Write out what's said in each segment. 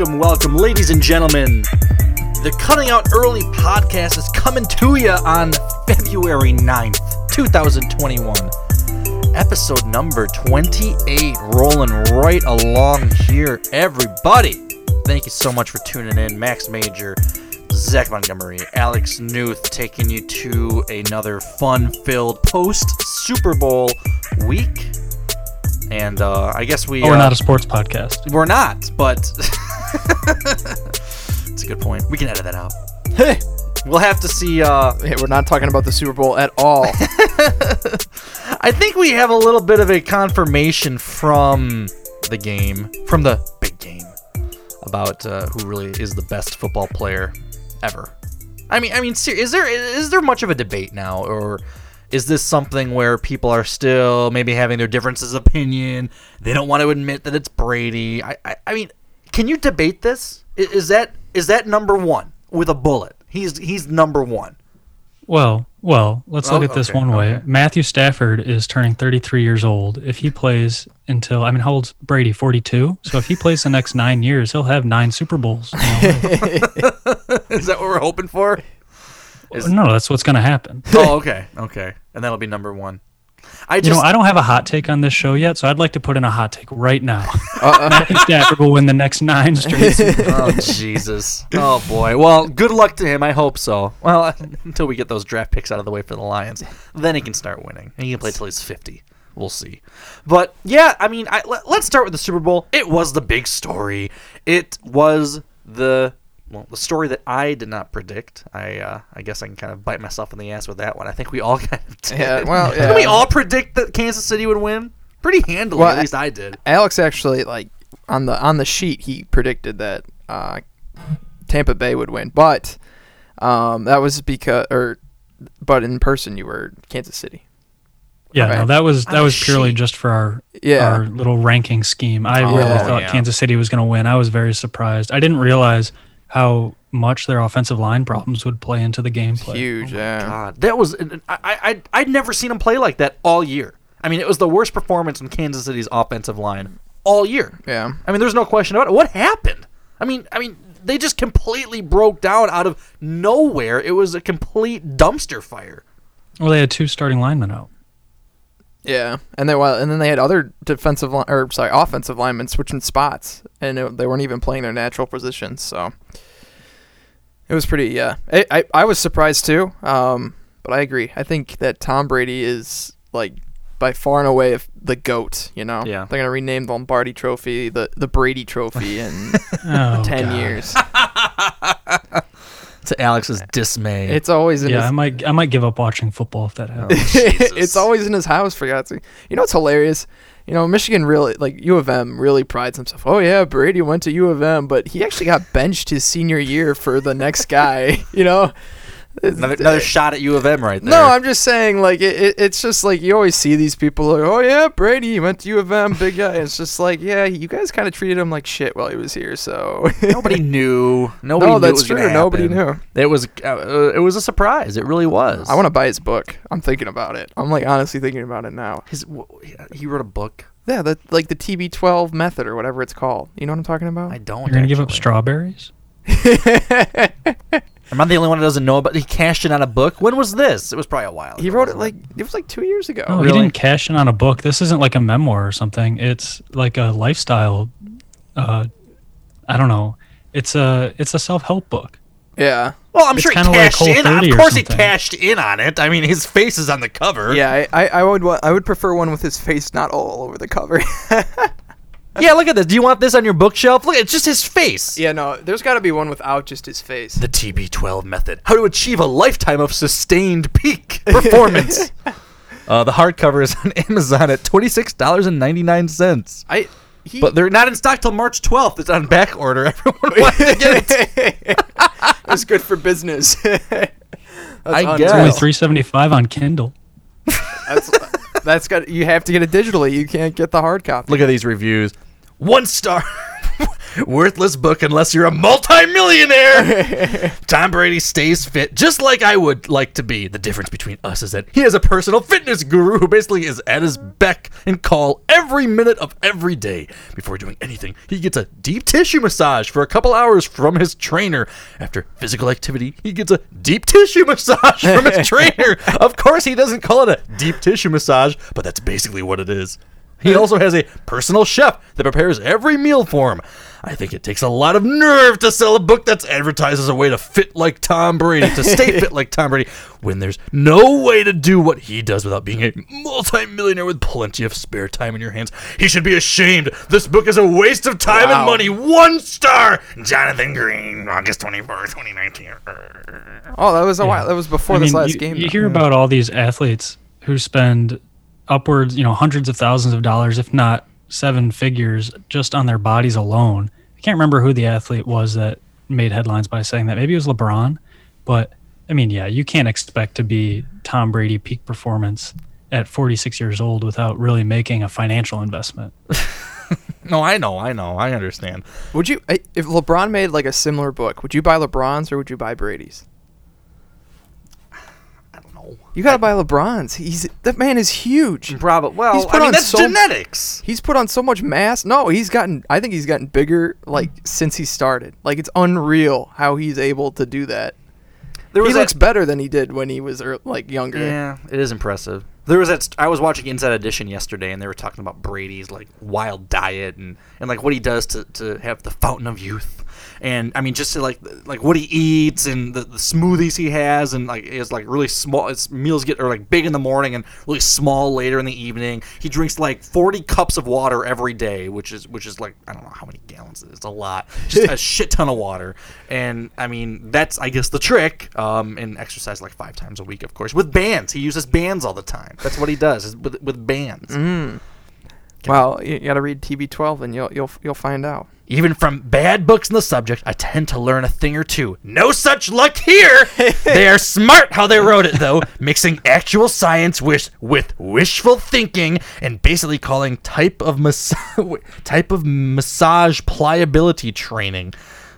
Welcome, welcome, ladies and gentlemen. The Cutting Out Early podcast is coming to you on February 9th, 2021. Episode number 28, rolling right along here, everybody. Thank you so much for tuning in. Max Major, Zach Montgomery, Alex Newth taking you to another fun filled post Super Bowl week. And uh, I guess we. Oh, we're uh, not a sports podcast. we're not, but it's a good point. We can edit that out. Hey, We'll have to see. Uh, hey, we're not talking about the Super Bowl at all. I think we have a little bit of a confirmation from the game, from the big game, about uh, who really is the best football player ever. I mean, I mean, ser- is there is there much of a debate now, or is this something where people are still maybe having their differences of opinion? They don't want to admit that it's Brady. I, I, I mean, can you debate this? Is that is that number one with a bullet? He's he's number one. Well, well, let's look Oh, at this okay, one way. okay. Matthew Stafford is turning 33 years old. If he plays until, I mean, how old's Brady? 42. So if he plays the next nine years, he'll have nine Super Bowls. You know? Is that what we're hoping for? no, that's what's going to happen. oh, okay, okay, and that'll be number one. I You know, I don't have a hot take on this show yet, so I'd like to put in a hot take right now. Uh-uh. Matthew Stafford will win the next nine straight. Oh Jesus, oh boy. Well, good luck to him. I hope so. Well, until we get those draft picks out of the way for the Lions, then he can start winning. And he can play till he's fifty. We'll see. But yeah, I mean, I, let, let's start with the Super Bowl. It was the big story. It was the well, the story that I did not predict. I uh, I guess I can kind of bite myself in the ass with that one. I think we all kind of did. Yeah, well, Didn't we all predict that Kansas City would win? Pretty handily, Well, at least I did. Alex actually like on the on the sheet he predicted that uh, Tampa Bay would win, but um, that was because or but in person you were Kansas City. Yeah, Okay. no, that was that was purely sheet. just for our Yeah. our little ranking scheme. I really Oh, thought yeah. Kansas City was going to win. I was very surprised. I didn't realize how much their offensive line problems would play into the gameplay. Huge, oh yeah. God, that was I I I'd never seen him play like that all year. I mean, it was the worst performance from Kansas City's offensive line all year. Yeah. I mean, there's no question about it. What happened? I mean, I mean, they just completely broke down out of nowhere. It was a complete dumpster fire. Well, they had two starting linemen out. Yeah, and they well, and then they had other defensive line or sorry, offensive linemen switching spots, and it, they weren't even playing their natural positions. So it was pretty. Yeah, I I, I was surprised too. Um, but I agree. I think that Tom Brady is like by far and away the goat. You know, Yeah. they're gonna rename the Lombardi Trophy the the Brady Trophy in Oh, ten God. years. To Alex's dismay. It's always in his house. Yeah, I might I might give up watching football if that oh, happens. it's always in his house for God's sake. You know what's hilarious? You know, Michigan really like U of M really prides himself. Oh yeah, Brady went to U of M, but he actually got benched his senior year for the next guy. You know, another, another shot at U of M right there. no, I'm just saying like it, it, it's just like you always see these people like, oh yeah, Brady he went to U of M, big guy. And it's just like yeah, you guys kind of treated him like shit while he was here. So nobody knew. Nobody no, knew it that's was true. Nobody knew. It was uh, it was a surprise. It really was. I want to buy his book. I'm thinking about it. I'm like honestly thinking about it now. his. He wrote a book. Yeah, the like the TB12 method or whatever it's called. You know what I'm talking about? I don't. You're gonna give up strawberries? Am I the only one that doesn't know about? He cashed in on a book. When was this? It was probably a while. He wrote it like it was like two years ago. No, really? he didn't cash in on a book. This isn't like a memoir or something. It's like a lifestyle. Uh, I don't know. It's a it's a self help book. Yeah. Well, I'm It's sure he kinda like cashed Whole in. on- Of course, he cashed in on it. I mean, his face is on the cover. Yeah, I, I, I would wa- I would prefer one with his face not all over the cover. Yeah, look at this. Do you want this on your bookshelf? Look, it's just his face. yeah, no, there's got to be one without just his face. The TB12 method. How to achieve a lifetime of sustained peak performance. uh, the hardcover is on Amazon at twenty six dollars and ninety nine cents. I he But they're not in stock till March twelfth. It's on back order. Everyone wants to get it. it's good for business. That's I unreal. guess. Only three seventy five on Kindle. That's, that's got you have to get it digitally. You can't get the hard copy. Look at these reviews. One star. Worthless book unless you're a multimillionaire. Tom Brady stays fit just like I would like to be. The difference between us is that he has a personal fitness guru who basically is at his beck and call every minute of every day. Before doing anything, he gets a deep tissue massage for a couple hours from his trainer. After physical activity, he gets a deep tissue massage from his trainer. Of course, he doesn't call it a deep tissue massage, but that's basically what it is. He also has a personal chef that prepares every meal for him. I think it takes a lot of nerve to sell a book that's advertised as a way to fit like Tom Brady, to stay fit like Tom Brady, when there's no way to do what he does without being a multimillionaire with plenty of spare time in your hands. He should be ashamed. This book is a waste of time and money. One star. Jonathan Green, August 24th, 2019. Oh, that was a while. That was before I this mean, last you, game. you though. hear about all these athletes who spend upwards, you know, hundreds of thousands of dollars, if not seven figures, just on their bodies alone. I can't remember who the athlete was that made headlines by saying that. Maybe it was LeBron, but I mean, yeah, you can't expect to be Tom Brady peak performance at 46 years old without really making a financial investment. No, I know, I know, I understand. Would you, if LeBron made like a similar book, would you buy LeBron's or would you buy Brady's? You gotta buy LeBron's. He's that man is huge. Probably. Well, He's put I mean, on that's so- genetics. He's put on so much mass. No, he's gotten. I think he's gotten bigger like since he started. Like it's unreal how he's able to do that. There He that- looks better than he did when he was like younger. Yeah, it is impressive. There was that. St- I was watching Inside Edition yesterday, and they were talking about Brady's like wild diet and, and like what he does to, to have the fountain of youth, and I mean just like like what he eats and the, the smoothies he has, and like is like really small. His meals get are like big in the morning and really small later in the evening. He drinks like forty cups of water every day, which is which is like I don't know how many gallons. It's a lot, just a shit ton of water. And I mean that's I guess the trick. Um, and exercise like five times a week, of course, with bands. He uses bands all the time. That's what he does is with with bands. Well, you, you gotta read TB12 and you'll you'll you'll find out. Even from bad books in the subject, I tend to learn a thing or two. No such luck here. they are smart how they wrote it, though, mixing actual science with with wishful thinking and basically calling type of mas- type of massage pliability training.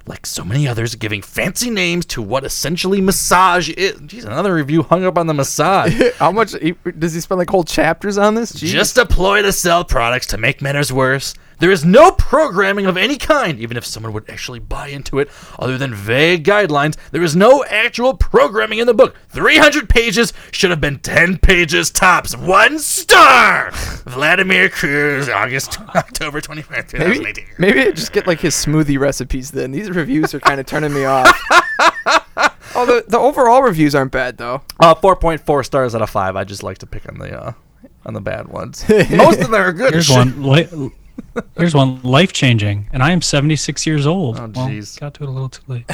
Like so many others, giving fancy names to what essentially massage is. Jeez, another review hung up on the massage. How much does he spend like whole chapters on this? Jeez. Just a ploy to sell products to make matters worse. There is no programming of any kind, even if someone would actually buy into it, other than vague guidelines. There is no actual programming in the book. 300 pages should have been 10 pages tops. One star! Vladimir Cruz, August, October 25th, maybe 2018. maybe I just get like his smoothie recipes. Then these reviews are kind of turning me off. oh, the the overall reviews aren't bad though. Uh, 4.4 stars out of 5. I just like to pick on the, uh, on the bad ones. Most of them are good. Here's one. Li- here's one life changing, and I am 76 years old. Oh, Well, jeez. got to it a little too late.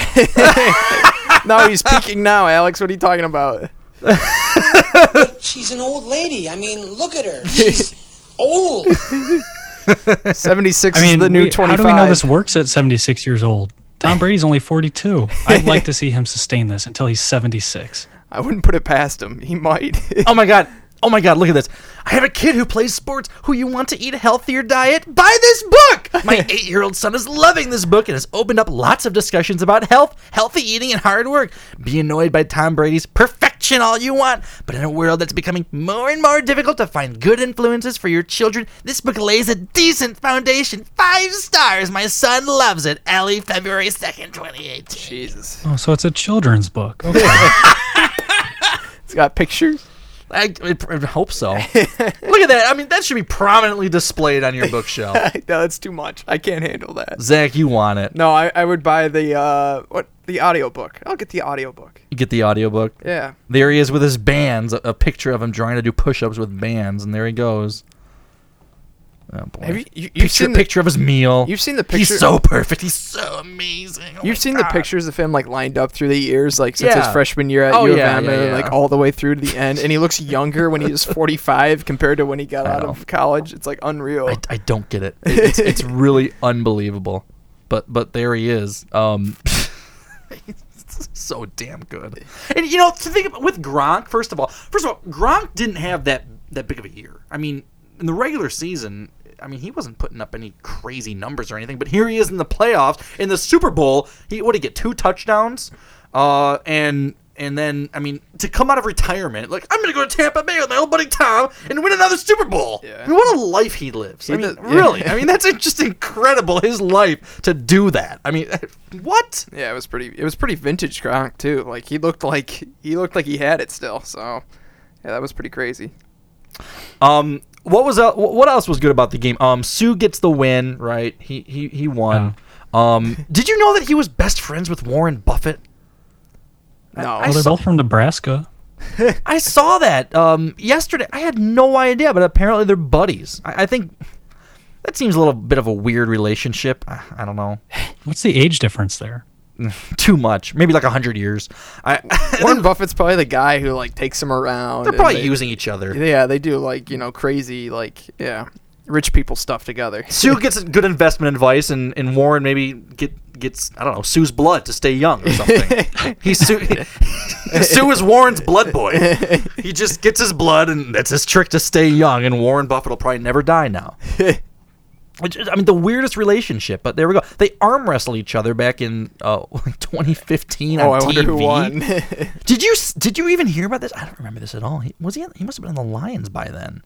No, he's peaking now, Alex. What are you talking about? She's an old lady. I mean, look at her. She's old. Seventy six I mean, is the new we- twenty how do we know this works at 76 years old? Tom Brady's only 42. I'd like to see him sustain this until he's 76. I wouldn't put it past him. He might. Oh my god. Oh my god, look at this. I have a kid who plays sports who you want to eat a healthier diet? Buy this book! My eight year old son is loving this book and has opened up lots of discussions about health, healthy eating, and hard work. Be annoyed by Tom Brady's perfection all you want, but in a world that's becoming more and more difficult to find good influences for your children, this book lays a decent foundation. Five stars. My son loves it. Ellie, February 2nd, 2018. Jesus. Oh, so it's a children's book. Okay. It's got pictures. I, I, I hope so. Look at that. I mean, that should be prominently displayed on your bookshelf. no, that's too much. I can't handle that. Zach, you want it. No, I, I would buy the uh what The audiobook. I'll get the audiobook. You get the audiobook. Yeah. There he is with his bands. A, a picture of him trying to do push-ups with bands, and there he goes. Oh boy. Have you, you picture seen the, picture of his meal. You've seen the picture. He's so perfect. He's so amazing. Oh You've seen the pictures of him like lined up through the years, like since his freshman year at Oh, U of yeah, M, yeah, yeah. like all the way through to the end. And he looks younger when he was 45 compared to when he got I out know. of college. It's like unreal. I, I don't get it. It- It's, it's really unbelievable. But but there he is. Um, he's so damn good. And you know, to think about with Gronk, first of all, first of all, Gronk didn't have that that big of a year. I mean, in the regular season, I mean, he wasn't putting up any crazy numbers or anything. But here he is in the playoffs, in the Super Bowl. He what did he get two touchdowns? Uh, and and then I mean, to come out of retirement, like I'm gonna go to Tampa Bay with my old buddy Tom and win another Super Bowl. Yeah. I mean, what a life he lives. I mean, does- yeah. really. I mean, that's just incredible. His life to do that. I mean, what? yeah, it was pretty. It was pretty vintage Gronk too. Like he looked like he looked like he had it still. So yeah, that was pretty crazy. Um, what was uh, wh- what else was good about the game? Um, Suh gets the win, right? He he he won. Um, did you know that he was best friends with Warren Buffett? No, Well, they're saw- both from Nebraska. I saw that um yesterday. I had no idea, but apparently they're buddies. I, I think that seems a little bit of a weird relationship. I, I don't know. What's the age difference there? Too much. Maybe like a hundred years. I Warren Buffett's probably the guy who like takes him around. they're probably they- using each other. Yeah, they do like you know crazy like yeah, rich people stuff together. Suh gets good investment advice, and, and Warren maybe get gets I don't know Suh's blood to stay young or something. He's Suh, Suh is Warren's blood boy. He just gets his blood, and that's his trick to stay young. And Warren Buffett will probably never die now. Which is, I mean, the weirdest relationship, but there we go. They arm wrestle each other back in uh, 2015 oh, on I wonder TV. who won. Did you did you even hear about this? I don't remember this at all. He, was he? He must have been on the Lions by then.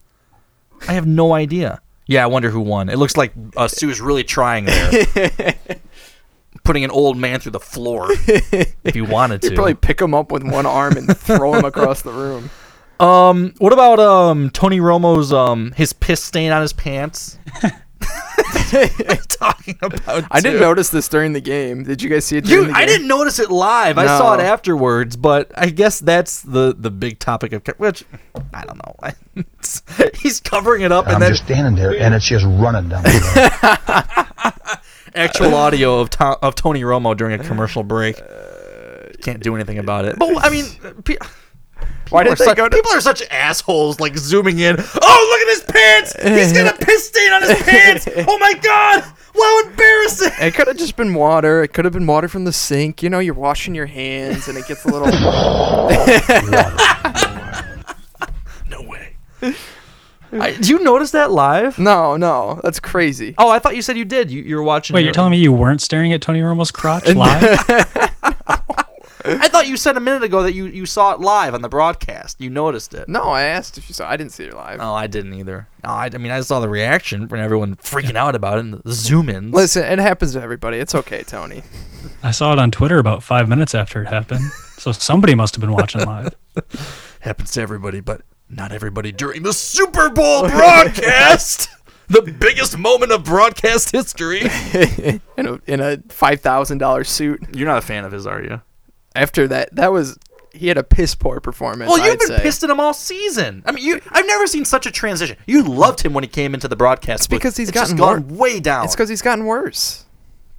I have no idea. Yeah, I wonder who won. It looks like uh, Suh's really trying there, putting an old man through the floor if he wanted to. He'd probably pick him up with one arm and throw him across the room. Um, what about um Tony Romo's um his piss stain on his pants? talking about. I didn't too? notice this during the game. Did you guys see it? During You, the I didn't notice it live. I saw it afterwards, but I guess that's the the big topic of which I don't know. He's covering it up, and I'm then just standing there, and it's just running down the road. actual audio of to- of Tony Romo during a commercial break. Can't do anything about it. But I mean, pe- Why people did are they such, go to? people are such assholes, like zooming in. Oh, look at his pants! He's got a piss stain on his pants! Oh my god! How embarrassing! It could have just been water. It could have been water from the sink. You know, you're washing your hands, and it gets a little. No way. I, do you notice that live? no, no, that's crazy. Oh, I thought you said you did. You, you were watching. Wait, your- you're telling me you weren't staring at Tony Romo's crotch live? I thought you said a minute ago that you, you saw it live on the broadcast. You noticed it. No, I asked if you saw. I didn't see it live. No, I didn't either. No, I, I mean, I saw the reaction from everyone freaking out about it and the zoom ins. Listen, it happens to everybody. It's okay, Tony. I saw it on Twitter about five minutes after it happened. So somebody must have been watching live. Happens to everybody, but not everybody during the Super Bowl broadcast. the biggest moment of broadcast history. in a in a five thousand dollar suit. You're not a fan of his, are you? After that, that was he had a piss poor performance. Well, you've I'd been say. pissed at him all season. I mean, you. I've never seen such a transition. You loved him when he came into the broadcast. It's because he's it's just gotten gone way down. It's because he's gotten worse.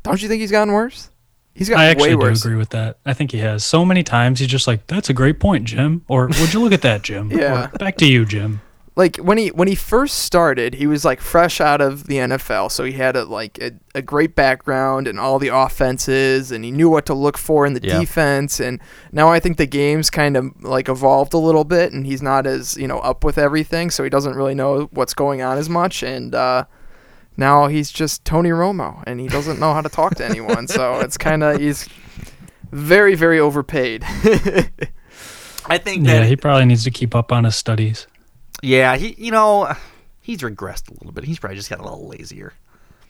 Don't you think he's gotten worse? He's gotten worse. I actually way do worse. agree with that. I think he has. So many times he's just like, that's a great point, Jim. Or would you look at that, Jim? Yeah. Or, Back to you, Jim. Like when he when he first started, he was like fresh out of the NFL, so he had a like a, a great background and all the offenses, and he knew what to look for in the Yeah. defense. And now I think the game's kind of like evolved a little bit, and he's not as you know up with everything, so he doesn't really know what's going on as much. And uh, now he's just Tony Romo, and he doesn't know how to talk to anyone. so it's kind of he's very very overpaid. I think Yeah, he probably needs to keep up on his studies. Yeah, he. You know, he's regressed a little bit. He's probably just got a little lazier.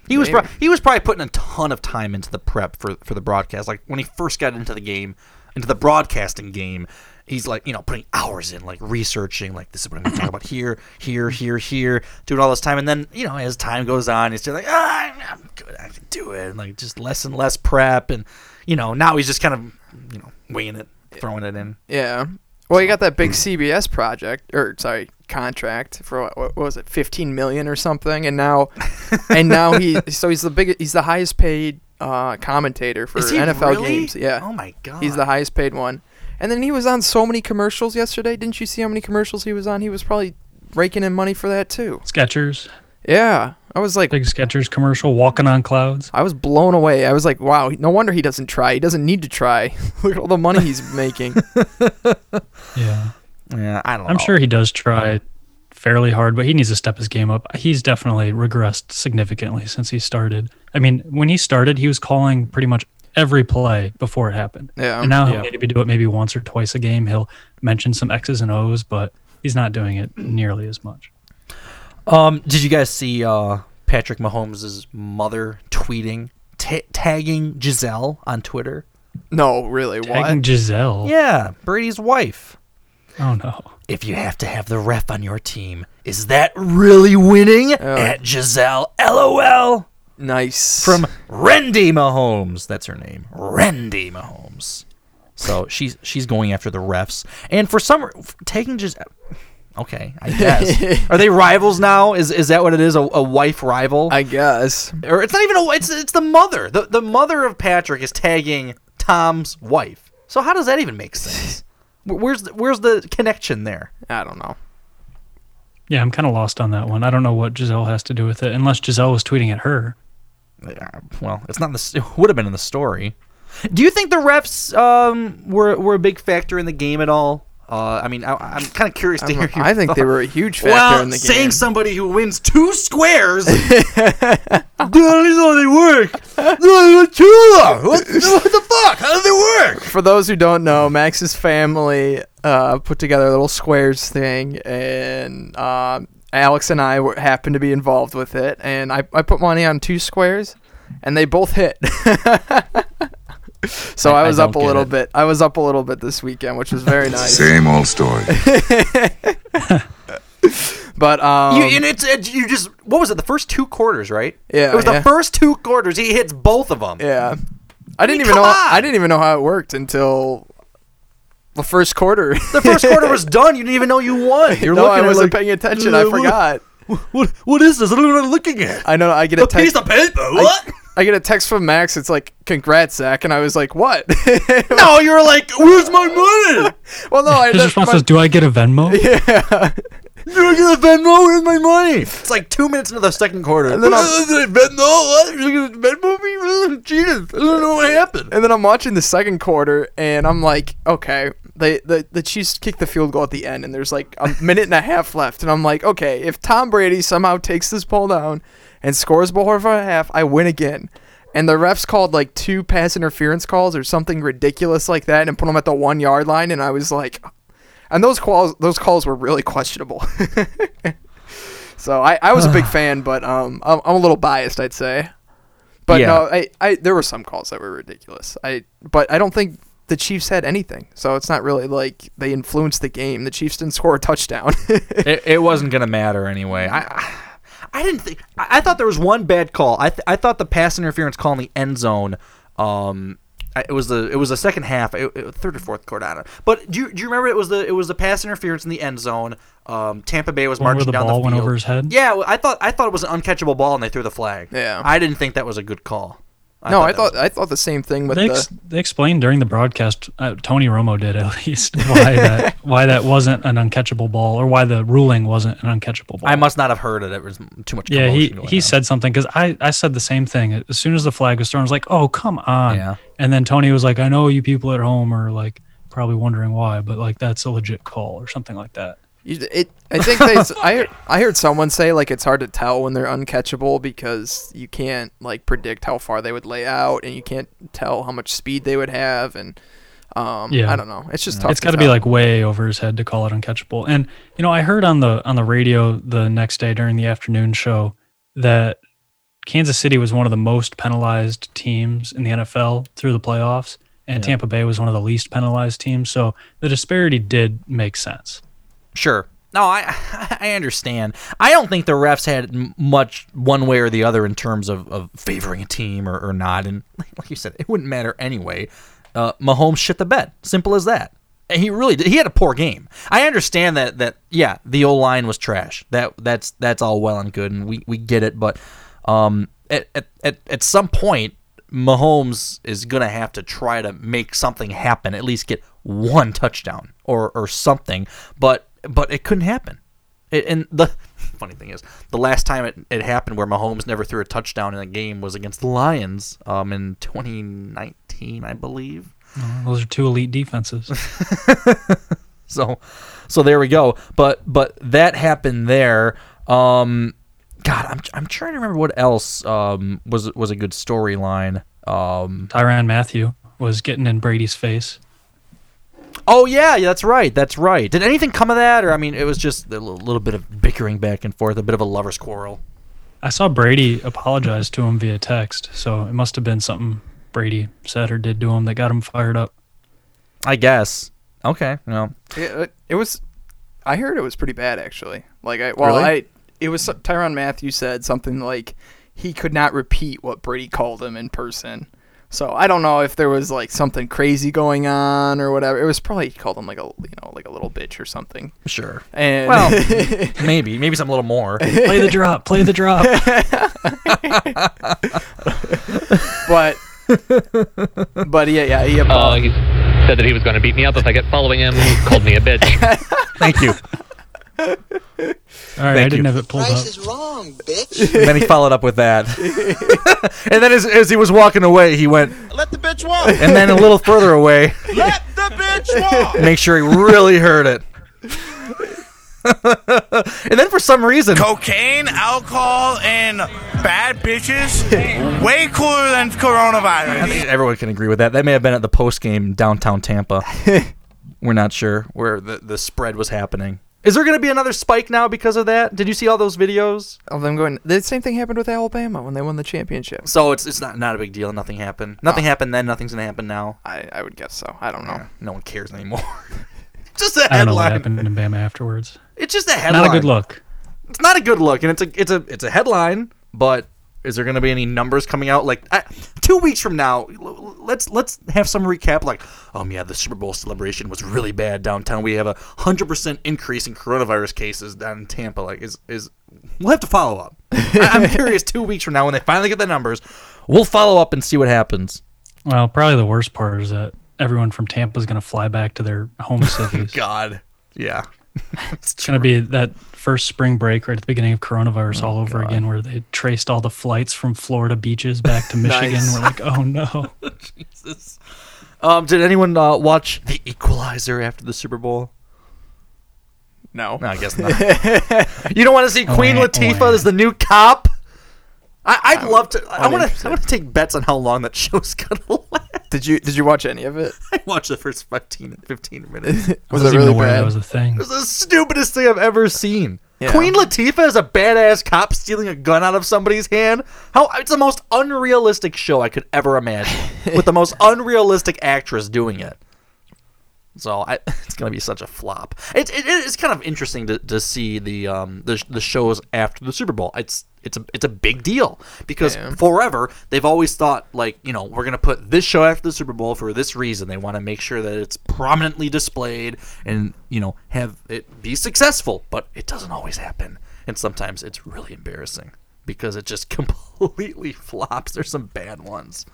He was Maybe. pro- he was probably putting a ton of time into the prep for for the broadcast. Like when he first got into the game, into the broadcasting game, he's like you know putting hours in like researching like this is what I'm going to talk about here, here, here, here, doing all this time, and then you know as time goes on, he's still like ah, I'm- I'm good, I can do it, and like just less and less prep, and you know now he's just kind of you know weighing it, throwing it in. Yeah. Well, you got that big CBS project, or sorry, contract for what, what was it, fifteen million or something, and now, and now he, so he's the big, he's the highest paid uh, commentator for NFL really? games. Yeah. Oh my god. He's the highest paid one, and then he was on so many commercials yesterday. Didn't you see how many commercials he was on? He was probably raking in money for that too. Skechers, Yeah, I was like, big Skechers commercial, walking on clouds. I was blown away. I was like, wow, no wonder he doesn't try. He doesn't need to try. Look at all the money he's making. Yeah. Yeah, I don't know. I'm sure he does try fairly hard, but he needs to step his game up. He's definitely regressed significantly since he started. I mean, when he started, he was calling pretty much every play before it happened. Yeah. And now he'll Yeah. maybe do it maybe once or twice a game. He'll mention some X's and O's, but he's not doing it nearly as much. Um, did you guys see uh, Patrick Mahomes' mother tweeting, ta tagging Gisele on Twitter? No, really, Tagging what? Gisele. Yeah, Brady's wife. Oh no. If you have to have the ref on your team, is that really winning? At Gisele, LOL. Nice. From Randi Mahomes. That's her name. Randi Mahomes. So she's she's going after the refs, and for some taking just okay, I guess. Are they rivals now? Is is that what it is? A, a wife rival? I guess. or it's not even a it's it's the mother. The the mother of Patrick is tagging Tom's wife. So how does that even make sense? Where's the, where's the connection there? I don't know. Yeah, I'm kind of lost on that one. I don't know what Gisele has to do with it, unless Gisele was tweeting at her. Uh, Well, it's not in the it would have been in the story. Do you think the refs um were were a big factor in the game at all? Uh, I mean, I, I'm kind of curious to I'm- hear. I think they were a huge factor well, in the game. saying somebody who wins two squares. that is how they work. What, what the fuck? How do they work? For those who don't know, Max's family uh, put together a little squares thing, and um, Alex and I were, happened to be involved with it. And I, I put money on two squares, and they both hit. so I- I, I was up a little it. bit. I was up a little bit this weekend, which was very nice. Same old story. But um, you, and it's, it's you just what was it? The first two quarters, right? Yeah, it was yeah. the first two quarters. He hits both of them. Yeah. I didn't mean, even know come I didn't even know how it worked until the first quarter. The first quarter was done. You didn't even know you won. You're no, looking I at wasn't like, paying attention. I "Uh, what- forgot. What what is this? I don't know what I'm looking at. I know I get a A piece of paper. I, What? I get a text from Max. It's like, "Congrats, Zach," and I was like, "What?" no, you were like, "Where's my money?" well, no, I His response my- was, "Do I get a Venmo?" yeah. You're gonna Venmo. Where's my money? It's like two minutes into the second quarter. And then I'm- Venmo. What? You're gonna Venmo me? Jesus, I don't know what happened. And then I'm watching the second quarter, and I'm like, okay, they the the Chiefs kick the field goal at the end, and there's like a minute and a half left, and I'm like, okay, if Tom Brady somehow takes this ball down and scores before half, I win again. And the refs called like two pass interference calls or something ridiculous like that, and put them at the one yard line, and I was like, and those calls those calls were really questionable. so I, I was a big fan, but um I'm, I'm a little biased, I'd say. But Yeah. no, I, I there were some calls that were ridiculous. I but I don't think the Chiefs had anything, so it's not really like they influenced the game. The Chiefs didn't score a touchdown. it, it wasn't gonna matter anyway. I I didn't think. I I thought there was one bad call. I th- I thought the pass interference call in the end zone. Um, it was the it was the second half, it, it- third or fourth quarter. I don't know. But do you, do you remember it was the it was the pass interference in the end zone? Um, Tampa Bay was One where marching the down ball the went field. over his head? Yeah, I thought I thought it was an uncatchable ball and they threw the flag. Yeah. I didn't think that was a good call. No, I thought was- I thought the same thing with They, the. they explained during the broadcast. Uh, Tony Romo did at least why that why that wasn't an uncatchable ball, or why the ruling wasn't an uncatchable ball. I must not have heard it. It was too much. Yeah, he he on. said something because I I said the same thing as soon as the flag was thrown. I was like, oh come on. Yeah. And then Tony was like, I know you people at home are like probably wondering why, but like that's a legit call or something like that. You- It, I think they. s- I heard, I heard someone say like it's hard to tell when they're uncatchable because you can't like predict how far they would lay out, and you can't tell how much speed they would have, and um, Yeah. I don't know. It's just tough. it's to got to be like way over his head to call it uncatchable. And you know, I heard on the on the radio the next day during the afternoon show that Kansas City was one of the most penalized teams in the NFL through the playoffs, and Yeah. Tampa Bay was one of the least penalized teams. So the disparity did make sense. Sure. No, I I understand. I don't think the refs had much one way or the other in terms of, of favoring a team or, or not. And like you said, it wouldn't matter anyway. Uh, Mahomes shit the bed. Simple as that. And he really did. He had a poor game. I understand that that yeah, the O line was trash. That that's that's all well and good, and we, we get it. But um, at, at at at some point, Mahomes is gonna have to try to make something happen. At least get one touchdown or or something. But but it couldn't happen. It, and the funny thing is, the last time it, it happened where Mahomes never threw a touchdown in a game was against the Lions um, in 2019, I believe. Uh, Those are two elite defenses. So, so there we go. But but that happened there. Um, God, I'm I'm trying to remember what else um, was was a good storyline. Um, Tyrann Mathieu was getting in Brady's face. Oh yeah, yeah, that's right, that's right. Did anything come of that, or I mean, it was just a little, little bit of bickering back and forth, a bit of a lovers' quarrel. I saw Brady apologize to him via text, so it must have been something Brady said or did to him that got him fired up. I guess. Okay, no. It, it- it was. I heard it was pretty bad actually. Like I well Really? I it was Tyrann Mathieu said something like he could not repeat what Brady called him in person. So I don't know if there was like something crazy going on or whatever. It was probably he called him like a you know like a little bitch or something. Sure. And Well, maybe, maybe something a little more. Play the drop, play the drop. but but yeah yeah he Uh, he said that he was going to beat me up if I kept following him. He called me a bitch. Thank you. All right, I didn't you. have it pulled up. Price is wrong, bitch. and then he followed up with that. and then as, as he was walking away, he went, Let the bitch walk. and then a little further away, Let the bitch walk. make sure he really heard it. and then for some reason, Cocaine, alcohol, and bad bitches. Way cooler than coronavirus. I think everyone can agree with that. That may have been at the post game downtown Tampa. We're not sure where the, the spread was happening. Is there going to be another spike now because of that? Did you see all those videos? of them going. The same thing happened with Alabama when they won the championship. So it's it's not not a big deal. Nothing happened. Nothing uh, happened then. Nothing's going to happen now. I, I would guess so. I don't know. Yeah, no one cares anymore. just a I don't know what headline. happened in Bama afterwards. It's just a headline. Not a good look. It's not a good look, and it's a it's a it's a headline. But is there going to be any numbers coming out? Like I, two weeks from now, let's let's have some recap. Like, um, yeah, the Super Bowl celebration was really bad downtown. We have a hundred percent increase in coronavirus cases down in Tampa. Like, is is we'll have to follow up. I, I'm curious. Two weeks from now, when they finally get the numbers, we'll follow up and see what happens. Well, probably the worst part is that everyone from Tampa is going to fly back to their home cities. God, yeah, It's going to be that first spring break right at the beginning of coronavirus Oh, all over again, where they traced all the flights from Florida beaches back to Michigan. Nice. We're like, oh no. Jesus. Um, did anyone uh, watch The Equalizer after the Super Bowl? No. No, I guess not. you don't want to see Queen Wah, Latifah wah. as the new cop? I, I'd love to. I want to. I want to take bets on how long that show's gonna last. Did you did you watch any of it? I watched the first 15, 15 minutes. it I Was wasn't it really bad? that was a thing. It was the stupidest thing I've ever seen. Yeah. Queen Latifah is a badass cop stealing a gun out of somebody's hand. How it's the most unrealistic show I could ever imagine, with the most unrealistic actress doing it. So I, it's gonna be such a flop. It, it, it's kind of interesting to, to see the um the, the shows after the Super Bowl. It's it's a it's a big deal because Yeah. forever they've always thought like you know we're gonna put this show after the Super Bowl for this reason. They want to make sure that it's prominently displayed and you know have it be successful, but it doesn't always happen, and sometimes it's really embarrassing because it just completely flops. There's some bad ones.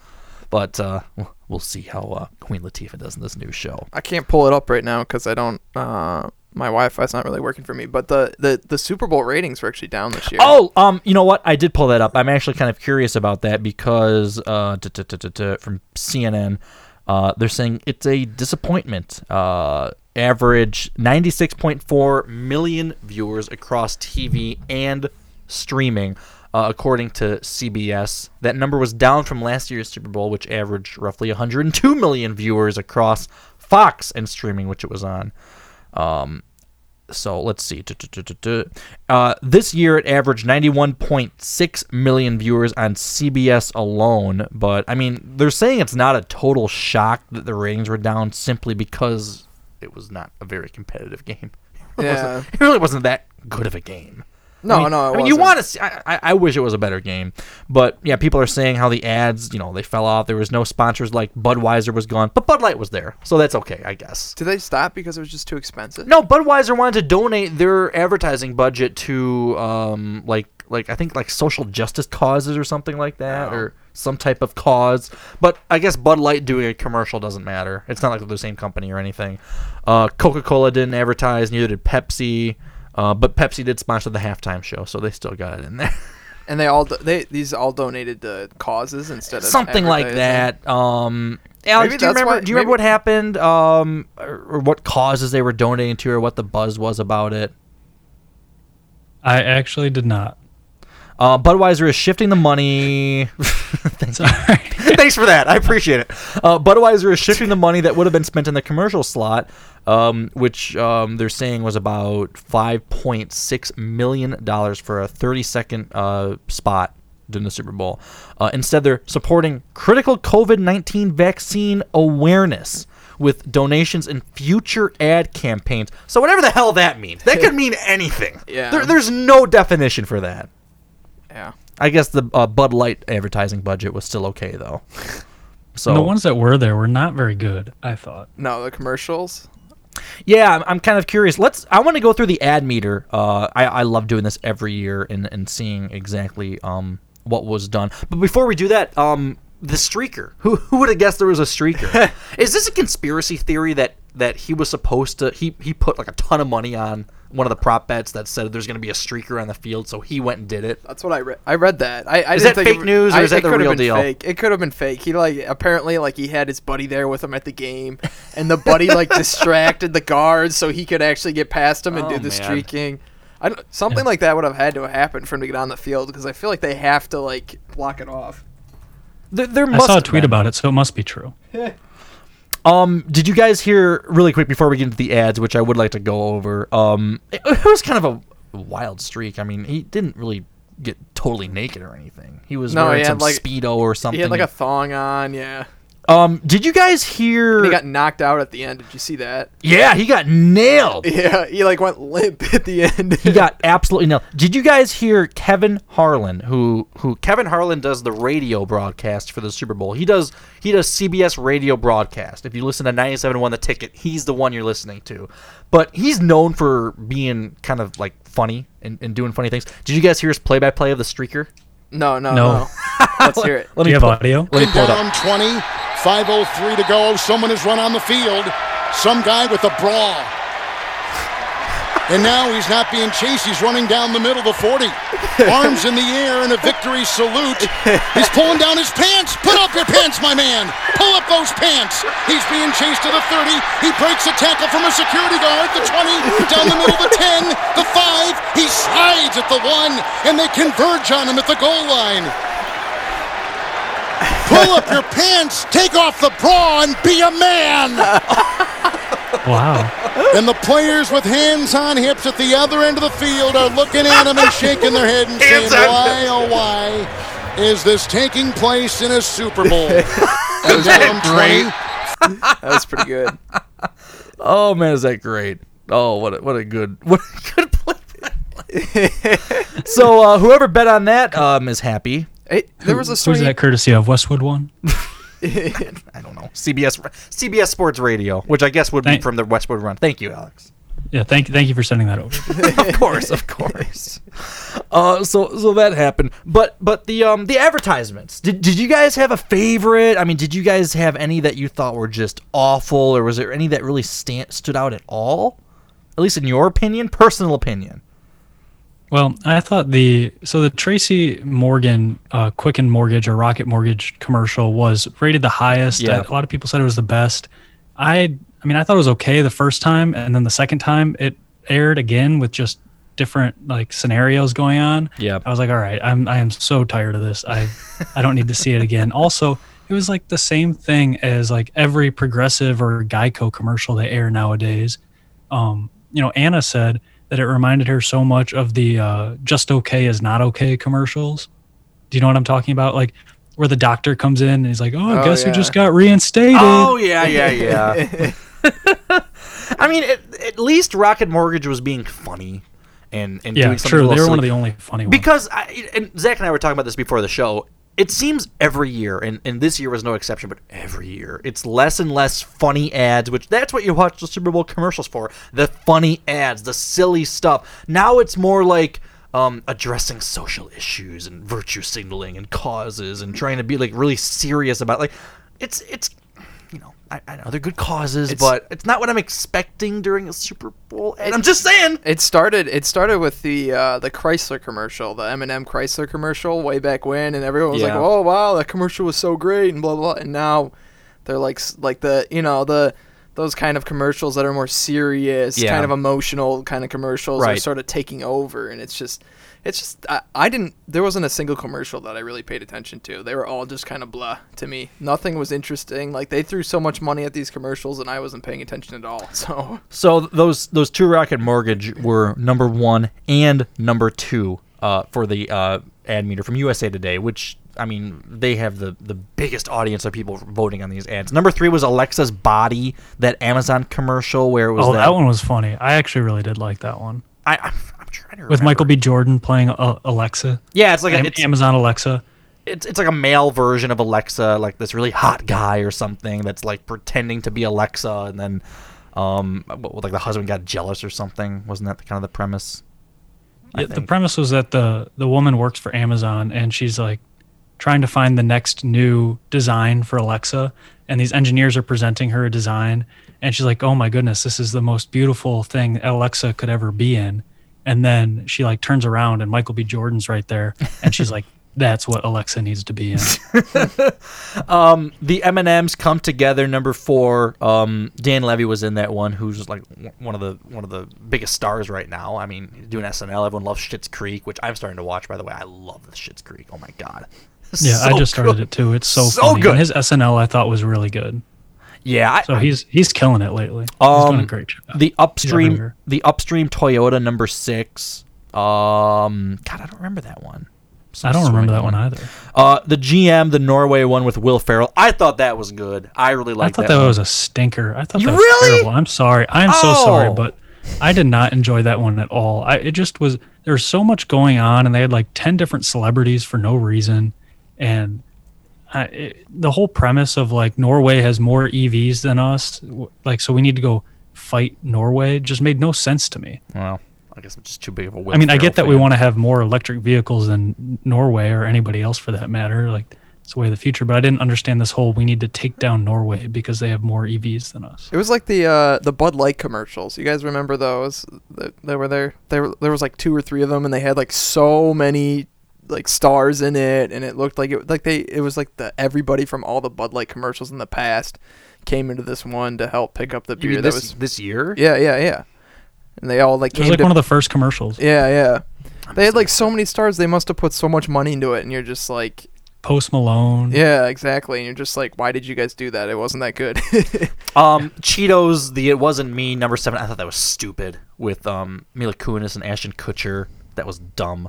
But uh, we'll- see how uh, Queen Latifah does in this new show. I can't pull it up right now because I don't. Uh, my Wi-Fi's not really working for me. But the, the the Super Bowl ratings were actually down this year. Oh, um, you know what? I did pull that up. I'm actually kind of curious about that because uh, from CNN, uh, they're saying it's a disappointment. Uh, average 96.4 million viewers across TV and streaming, uh, according to CBS. That number was down from last year's Super Bowl, which averaged roughly 102 million viewers across Fox and streaming, which it was on. Um, so let's see. Uh, this year it averaged 91.6 million viewers on CBS alone. But I mean, they're saying it's not a total shock that the ratings were down simply because it was not a very competitive game. It, Yeah. it really wasn't that good of a game. No, I mean, no, I mean, you want to see. I, I- wish it was a better game, but yeah, people are saying how the ads, you know, they fell off. There was no sponsors like Budweiser was gone, but Bud Light was there, so that's okay, I guess. Did they stop because it was just too expensive? No, Budweiser wanted to donate their advertising budget to um like like I think like social justice causes or something like that or some type of cause. But I guess Bud Light doing a commercial doesn't matter. It's not like they're the same company or anything. Uh, Coca Cola didn't advertise, neither did Pepsi. Uh, but Pepsi did sponsor the halftime show, so they still got it in there. And they all do- they these all donated to causes instead of something like advertising. that. Um, Alex, Maybe do you that's remember? why- do you remember maybe- what happened? Um, or, or what causes they were donating to, or what the buzz was about it? I actually did not. Uh, Budweiser is shifting the money. Thanks. Thanks for that. I appreciate it. Uh, Budweiser is shifting the money that would have been spent in the commercial slot, um, which um, they're saying was about five point six million dollars for a thirty second uh, spot during the Super Bowl. Uh, instead, they're supporting critical COVID nineteen vaccine awareness. With donations and future ad campaigns. So, whatever the hell that means, that could mean anything. Yeah. There, there's no definition for that. Yeah. I guess the uh, Bud Light advertising budget was still okay though. So the ones that were there were not very good. I thought. No, the commercials. yeah, I'm, I'm kind of curious. Let's. I want to go through the ad meter. Uh, I, I love doing this every year and, and seeing exactly um what was done. But before we do that, um, the streaker. Who who would have guessed there was a streaker? Is this a conspiracy theory that that he was supposed to? He he put like a ton of money on one of the prop bets that said there's going to be a streaker on the field, so he went and did it. That's what I read. I read that. I, I Is didn't that think fake it- news or I- is that it the real deal? Fake. It could have been fake. He like apparently like he had his buddy there with him at the game, and the buddy like distracted the guards so he could actually get past him and Oh, do the man. streaking. I don't, something like that would have had to have happened for him to get on the field because I feel like they have to like block it off. There, there I saw a tweet been. about it, so it must be true. Um, did you guys hear really quick before we get into the ads, which I would like to go over? Um, it, it was kind of a wild streak. I mean, he didn't really get totally naked or anything. He was No, wearing he some like- speedo or something. He had like a thong on, yeah. Um, did you guys hear? And he got knocked out at the end. Did you see that? yeah, he got nailed. Yeah, he like went limp at the end. he got absolutely nailed. Did you guys hear Kevin Harlan, who who Kevin Harlan does the radio broadcast for the Super Bowl? He does he does CBS radio broadcast. If you listen to 97.1 The Ticket, he's the one you're listening to. But he's known for being kind of like funny and, and doing funny things. Did you guys hear his play-by-play of the streaker? No, no, No. no. Let's hear it. Let Do you have pull- audio? Let me pull it up. Down 20, 5.03 to go. Someone has run on the field. Some guy with a bra. And now he's not being chased. He's running down the middle, of the 40. Arms in the air in a victory salute. He's pulling down his pants. Put up your pants, my man. Pull up those pants. He's being chased to the 30. He breaks a tackle from a security guard. The 20, down the middle, of the 10, the 5. He slides at the 1, and they converge on him at the goal line. Pull up your pants, take off the bra, and be a man. Wow. And the players with hands on hips at the other end of the field are looking at him and shaking their head and saying, Hands on Why, oh, why is this taking place in a Super Bowl? and down 20, That was pretty good. Oh man, is that great? Oh, what a, what a good what a good play. so uh, whoever bet on that um, is happy. Hey, there was a Who's that courtesy of Westwood One? I don't know CBS CBS Sports Radio, which I guess would be Thank- from the Westwood One. Thank you, Alex. Yeah, thank thank you for sending that over. of course, of course. Uh, so so that happened, but but the um the advertisements. Did did you guys have a favorite? I mean, did you guys have any that you thought were just awful, or was there any that really stand, stood out at all? At least in your opinion, personal opinion. Well, I thought the so the Tracy Morgan uh, Quicken Mortgage or Rocket Mortgage commercial was rated the highest. Yeah. A lot of people said it was the best. I I mean I thought it was okay the first time, and then the second time it aired again with just different like scenarios going on. Yeah. I was like, all right, I'm I am so tired of this. I I don't need to see it again. Also, it was like the same thing as like every progressive or Geico commercial they air nowadays. Um, you know, Anna said that it reminded her so much of the uh, "Just Okay is Not Okay" commercials. Do you know what I'm talking about? Like where the doctor comes in and he's like, "Oh, I Oh, guess yeah. you just got reinstated." Oh yeah, yeah, yeah. I mean, at, at least Rocket Mortgage was being funny and and Yeah, doing something true. a little They were one of the only funny ones. because I, and Zach and I were talking about this before the show. It seems every year, and, and this year was no exception, but every year it's less and less funny ads, which that's what you watch the Super Bowl commercials for. The funny ads, the silly stuff. Now it's more like um, addressing social issues and virtue signaling and causes and trying to be like really serious about like it's it's you know I, I know they're good causes, It's- but it's not what I'm expecting during a Super Bowl. ad. I'm just saying. It started. It started with the uh, the Chrysler commercial, the Eminem Chrysler commercial, way back when, and everyone was like, Yeah. "Oh wow, that commercial was so great," and blah blah. blah. And now they're like s- like the you know the those kind of commercials that are more serious, Yeah. kind of emotional kind of commercials are Right. sort of taking over, and it's just. It's just I, I didn't there wasn't a single commercial that I really paid attention to. They were all just kind of blah to me. Nothing was interesting. Like they threw so much money at these commercials and I wasn't paying attention at all. So So those those two Rocket Mortgage were number one and number two uh, for the uh, ad meter from USA Today, which I mean they have the the biggest audience of people voting on these ads. Number three was Alexa's Body, that Amazon commercial where it was oh, that, one was funny. I actually really did like that one. I, I'm, I'm trying to With. Michael B. Jordan playing uh, Alexa. Yeah, it's like a- it's- Amazon Alexa. It's it's like a male version of Alexa, like this really hot guy or something that's like pretending to be Alexa, and then um like the husband got jealous or something. Wasn't that the, kind of the premise? Yeah, the premise was that the the woman works for Amazon and she's like trying to find the next new design for Alexa and these engineers are presenting her a design and she's like, "Oh my goodness, this is the most beautiful thing Alexa could ever be in." And then she like turns around and Michael B. Jordan's right there and she's like, "That's what Alexa needs to be in." um, the M and M's come together. Number four. Um, Dan Levy was in that one, who's like one of the one of the biggest stars right now. I mean, doing SNL. Everyone loves Schitt's Creek, which I'm starting to watch. By the way, I love the Schitt's Creek. Oh my god. Yeah, I just started good. it too. It's so, So funny. good. And his SNL I thought was really good. Yeah, I- So he's he's killing it lately. He's Um, doing a great job. The upstream, the upstream Toyota number six. Um, God, I don't remember that one. I don't remember that one either. Uh, the GM, the Norway one with Will Ferrell. I thought that was good. I really liked. That. I thought that. that, one. was a stinker. I thought You that was really? terrible. I'm sorry. I'm so sorry, Oh. but I did not enjoy that one at all. I it just was there was so much going on, and they had like ten different celebrities for no reason, and I, it, the whole premise of like Norway has more EVs than us, like so we need to go fight Norway, just made no sense to me. Well, I guess I'm just too big of a. Will I mean, I get that we want to have more electric vehicles than Norway or anybody else for that matter. Like it's the way of the future. But I didn't understand this whole we need to take down Norway because they have more EVs than us. It was like the uh, the Bud Light commercials. You guys remember those? That they were there. There there was like two or three of them, and they had like so many like stars in it, and it looked like it like they it was like the everybody from all the Bud Light commercials in the past came into this one to help pick up the You beer mean that this was this year? Yeah, yeah, yeah. And they all like It was like to one of the first commercials. yeah, yeah. They had like so many stars. They must have put so much money into it, and you're just like, Post Malone. yeah, exactly. And you're just like, why did you guys do that? It wasn't that good. Um, Cheetos, the It Wasn't Me, number seven. I thought that was stupid with um Mila Kunis and Ashton Kutcher. That was dumb.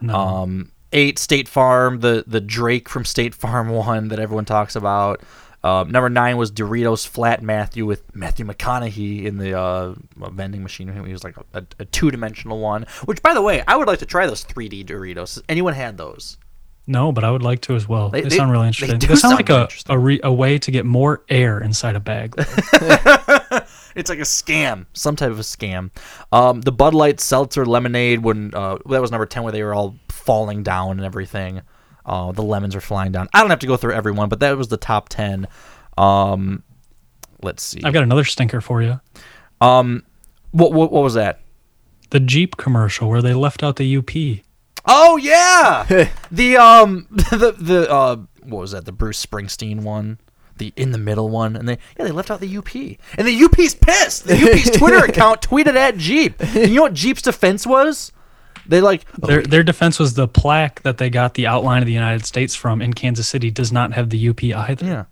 No. Um, eight, State Farm, the the Drake from State Farm one that everyone talks about. Um, number nine was Doritos Flat Matthew with Matthew McConaughey in the uh, vending machine. He was like a, a two dimensional one. Which, by the way, I would like to try those 3D Doritos. Has anyone had those? No, but I would like to as well. They- They, they- sound really they interesting. do They, sound sound like a a, re, a way to get more air inside a bag. It's like a scam, some type of a scam. Um, the Bud Light Seltzer Lemonade, when uh, that was number ten, where they were all falling down and everything. Uh, the lemons are flying down. I don't have to go through everyone, but that was the top ten. Um, let's see. I've got another stinker for you. Um, what what, what was that? The Jeep commercial where they left out the UP. Oh yeah, the um the the uh what was that? The Bruce Springsteen one, the in the middle one, and they yeah they left out the UP, and the UP's pissed. The UP's Twitter account tweeted at Jeep. And you know what Jeep's defense was? They like Their their defense was the plaque that they got the outline of the United States from in Kansas City does not have the UP either. Yeah.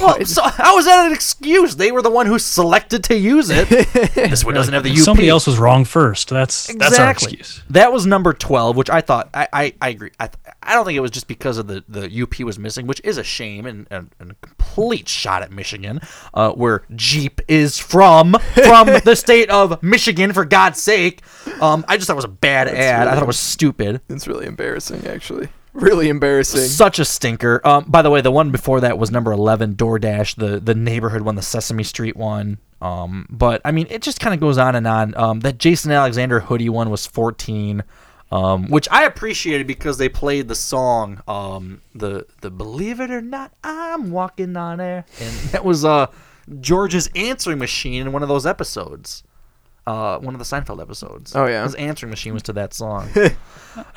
Well, so how is that an excuse? They were the one who selected to use it. this one doesn't have the UP. Somebody else was wrong first. That's that's our Exactly. excuse. That was number twelve, which I thought I I, I agree. I, th- I don't think it was just because of the, the UP was missing, which is a shame and, and, and a complete shot at Michigan, uh, where Jeep is from from the state of Michigan. For God's sake, um, I just thought it was a bad That's ad. I thought it was stupid. It's really embarrassing, actually. Really embarrassing. Such a stinker. Um, by the way, the one before that was number eleven, DoorDash, the the neighborhood one, the Sesame Street one. Um, but I mean, it just kind of goes on and on. Um, that Jason Alexander hoodie one was fourteen, um, which I appreciated because they played the song, um, the the Believe It or Not, I'm Walking on Air, and that was uh George's answering machine in one of those episodes. Uh, one of the Seinfeld episodes. Oh, yeah? his answering machine was to that song. I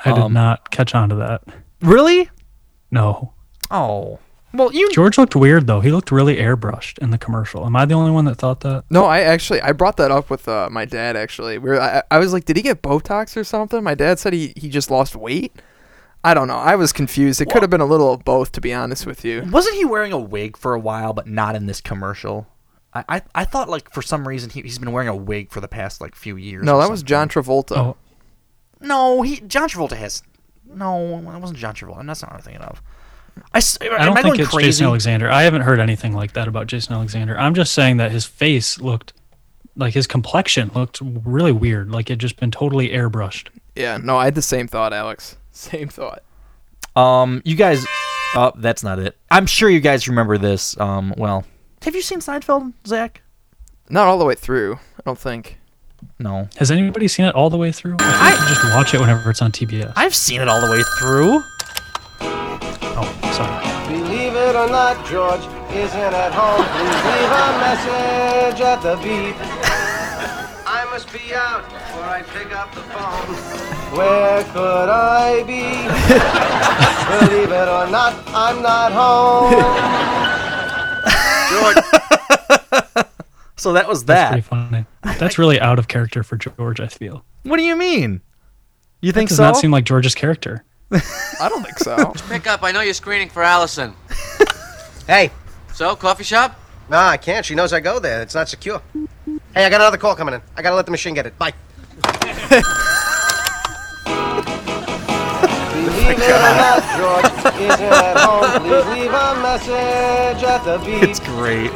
did Um, not catch on to that. Really? No. Oh. Well, you George looked weird though. He looked really airbrushed in the commercial. Am I the only one that thought that? No, I actually I brought that up with uh, my dad. Actually, we were, I, I was like, did he get Botox or something? My dad said he he just lost weight. I don't know. I was confused. It could have been a little of both, to be honest with you. Wasn't he wearing a wig for a while, but not in this commercial? I, I, I thought like for some reason he, he's been wearing a wig for the past like few years. No, or that was John Travolta. Oh, No, he John Travolta has. No, that wasn't John Travolta. That's not what I'm thinking of. I, s- I am don't I think it's crazy? Jason Alexander. I haven't heard anything like that about Jason Alexander. I'm just saying that his face looked like his complexion looked really weird. Like it just been totally airbrushed. Yeah, no, I had the same thought, Alex. Same thought. Um, you guys. Oh, that's not it. I'm sure you guys remember this. Um, well, have you seen Seinfeld, Zach? Not all the way through. I don't think. No. Has anybody seen it all the way through? I just watch it whenever it's on TBS. I've seen it all the way through. Sorry. Believe it or not, George isn't at home. Please leave a message at the beep. I must be out before I pick up the phone. Where could I be? Believe it or not, I'm not home. George. So that was that. That's that. pretty funny. That's really out of character for George. I feel. What do you mean? You think That does so? not seem like George's character. I don't think so. Pick up. I know you're screening for Allison. Hey. So, coffee shop? Nah, I can't. She knows I go there. It's not secure. Hey, I got another call coming in. I gotta let the machine get it. Bye. Believe it or not, George isn't at home. Please leave a message at the beep. It's great.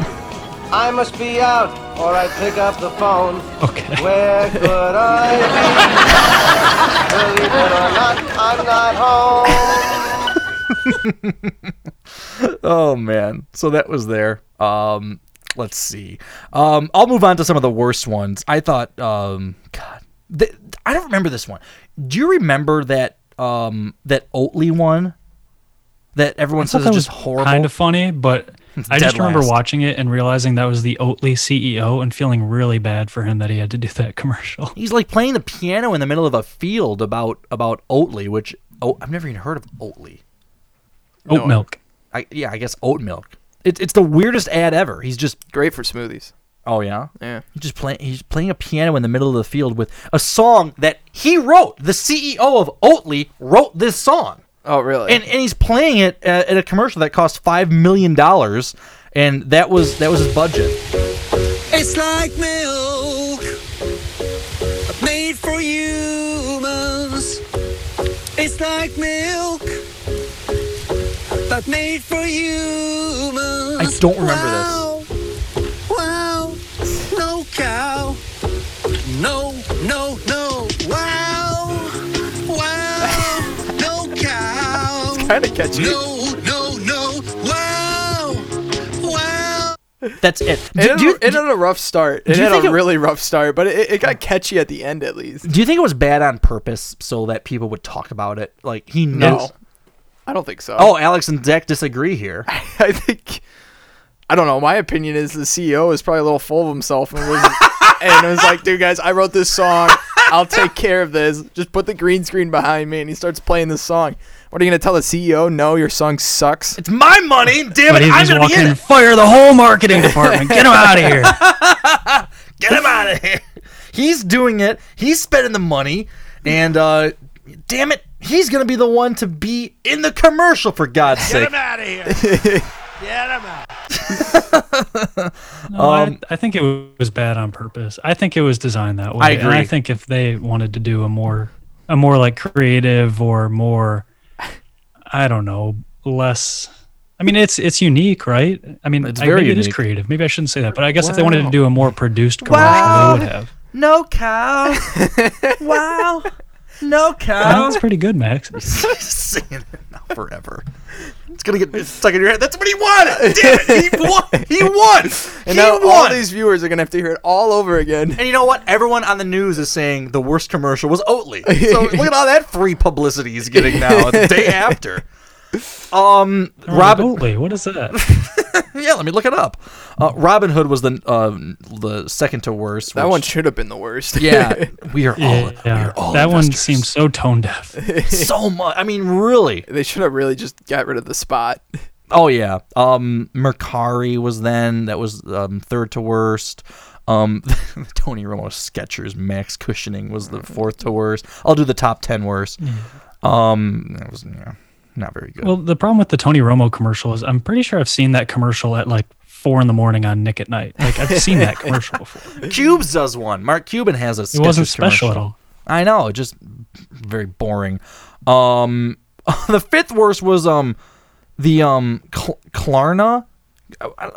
I must be out or I pick up the phone. Okay. Where could I be? Believe it or not, I'm not home. oh man. So that was there. Um let's see. Um I'll move on to some of the worst ones. I thought um god. th- I don't remember this one. Do you remember that um that Oatly one? That everyone I says that is was just horrible. kind of funny, but It's I just dead remember last. watching it and realizing that was the Oatly CEO and feeling really bad for him that he had to do that commercial. He's like playing the piano in the middle of a field about about Oatly, which oh I've never even heard of Oatly. Oat milk. I yeah, I guess oat milk. It's it's the weirdest ad ever. He's just Great for smoothies. Oh yeah, Yeah. He's just playing. He's playing a piano in the middle of the field with a song that he wrote. The CEO of Oatly wrote this song, Oh, really? and and he's playing it at, at a commercial that cost five million dollars, and that was that was his budget. It's like milk, made for humans. It's like milk, but made for humans. I don't remember wow. Wow, no cow. No, no, no. Wow, cow. It's kind of catchy. No, no, no. Wow, wow. That's it. It, had, a- it had a rough start. It had a it- really rough start, but it, it got catchy at the end at least. Do you think it was bad on purpose so that people would talk about it? Like he No. knows. I don't think so. Oh, Alex and Zach disagree here. I think I don't know. My opinion is the CEO is probably a little full of himself and was and was like, "Dude, guys, I wrote this song. I'll take care of this. Just put the green screen behind me." And he starts playing this song. What are you gonna tell the CEO? No, your song sucks. It's my money. Damn But it! I'm gonna be in walking, fire the whole marketing department. Get him out of here. Get him out of here. He's doing it. He's spending the money, and uh, damn it, he's gonna be the one to be in the commercial for God's sake. Get him out of here. Get him out. No, Um, I, I think it was bad on purpose. I think it was designed that way. I And I think if they wanted to do a more, a more like creative or more, I don't know, less. I mean, it's it's unique, right? I mean, It's I- very maybe it is creative. Maybe I shouldn't say that, but I guess if they wanted to do a more produced commercial, Wow. they would have. No cow. wow. No cow. That's pretty good, Max. singing it now forever. It's gonna get stuck in your head. That's what he wanted. Damn it, he won. He won. And he now won. all these viewers are gonna have to hear it all over again. And you know what? Everyone on the news is saying the worst commercial was Oatly. So look at all that free publicity he's getting now the day after. Um, Robin. Oatly, what is that? yeah, let me look it up. Uh, Robin Hood was the uh, the second to worst. That which- one should have been the worst. Yeah, we are all. Yeah, yeah. all that one investors. seems so tone deaf. so much. I mean, really. They should have really just got rid of the spot. Oh yeah. Um Mercari was then that was um third to worst. Um Tony Romo Skechers Max Cushioning was the fourth to worst. I'll do the top 10 worst. Um that was yeah, not very good. Well, the problem with the Tony Romo commercial is I'm pretty sure I've seen that commercial at like four in the morning on Nick at Nite. Like I've seen that commercial before. Cubes does one. Mark Cuban has a It wasn't special at all. I know, just very boring. Um the fifth worst was um the um Cl- Klarna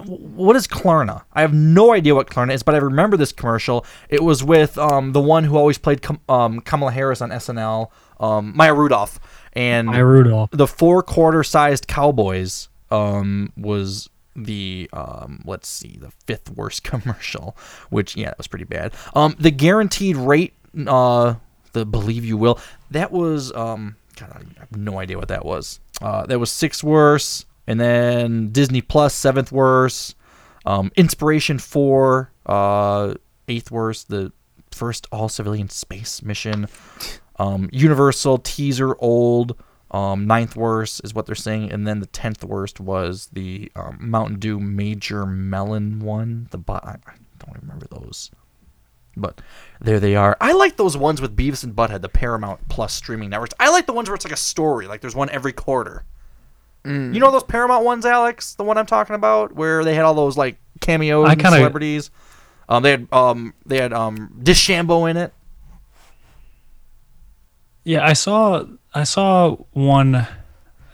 what is Klarna? I have no idea what Klarna is, but I remember this commercial. It was with um, the one who always played Kam- um, Kamala Harris on SNL, um, Maya Rudolph, and Maya Rudolph. the four quarter sized Cowboys um, was the um, let's see the fifth worst commercial, which yeah, that was pretty bad. Um, the guaranteed rate, uh, the believe you will, that was um, God, I have no idea what that was. Uh, that was sixth worst, and then Disney Plus seventh worst. Um, Inspiration four, uh, eighth worst. The first all civilian space mission. Um, Universal teaser old. Um, ninth worst is what they're saying, and then the tenth worst was the um, Mountain Dew Major Melon one. The bo- I I don't remember those, but there they are. I like those ones with Beavis and Butthead, the Paramount Plus streaming networks. I like the ones where it's like a story, like there's one every quarter. Mm. You know those Paramount ones, Alex? The one I'm talking about, where they had all those like cameos I kinda- celebrities. Um, they had um, they had um, DeChambeau in it. Yeah, I saw I saw one.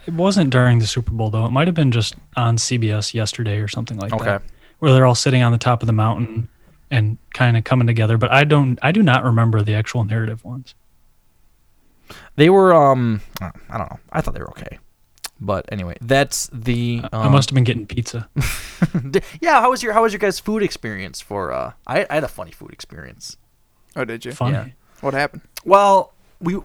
It wasn't during the Super Bowl though. It might have been just on CBS yesterday or something like that. Okay. that, where they're all sitting on the top of the mountain and kind of coming together. But I don't. I do not remember the actual narrative ones. They were um, I don't know. I thought they were okay, but anyway, that's the. Um, I must have been getting pizza. Yeah, how was your how was your guys' food experience for? uh I, I had a funny food experience. Oh, did you? Funny. Yeah. What happened? Well, we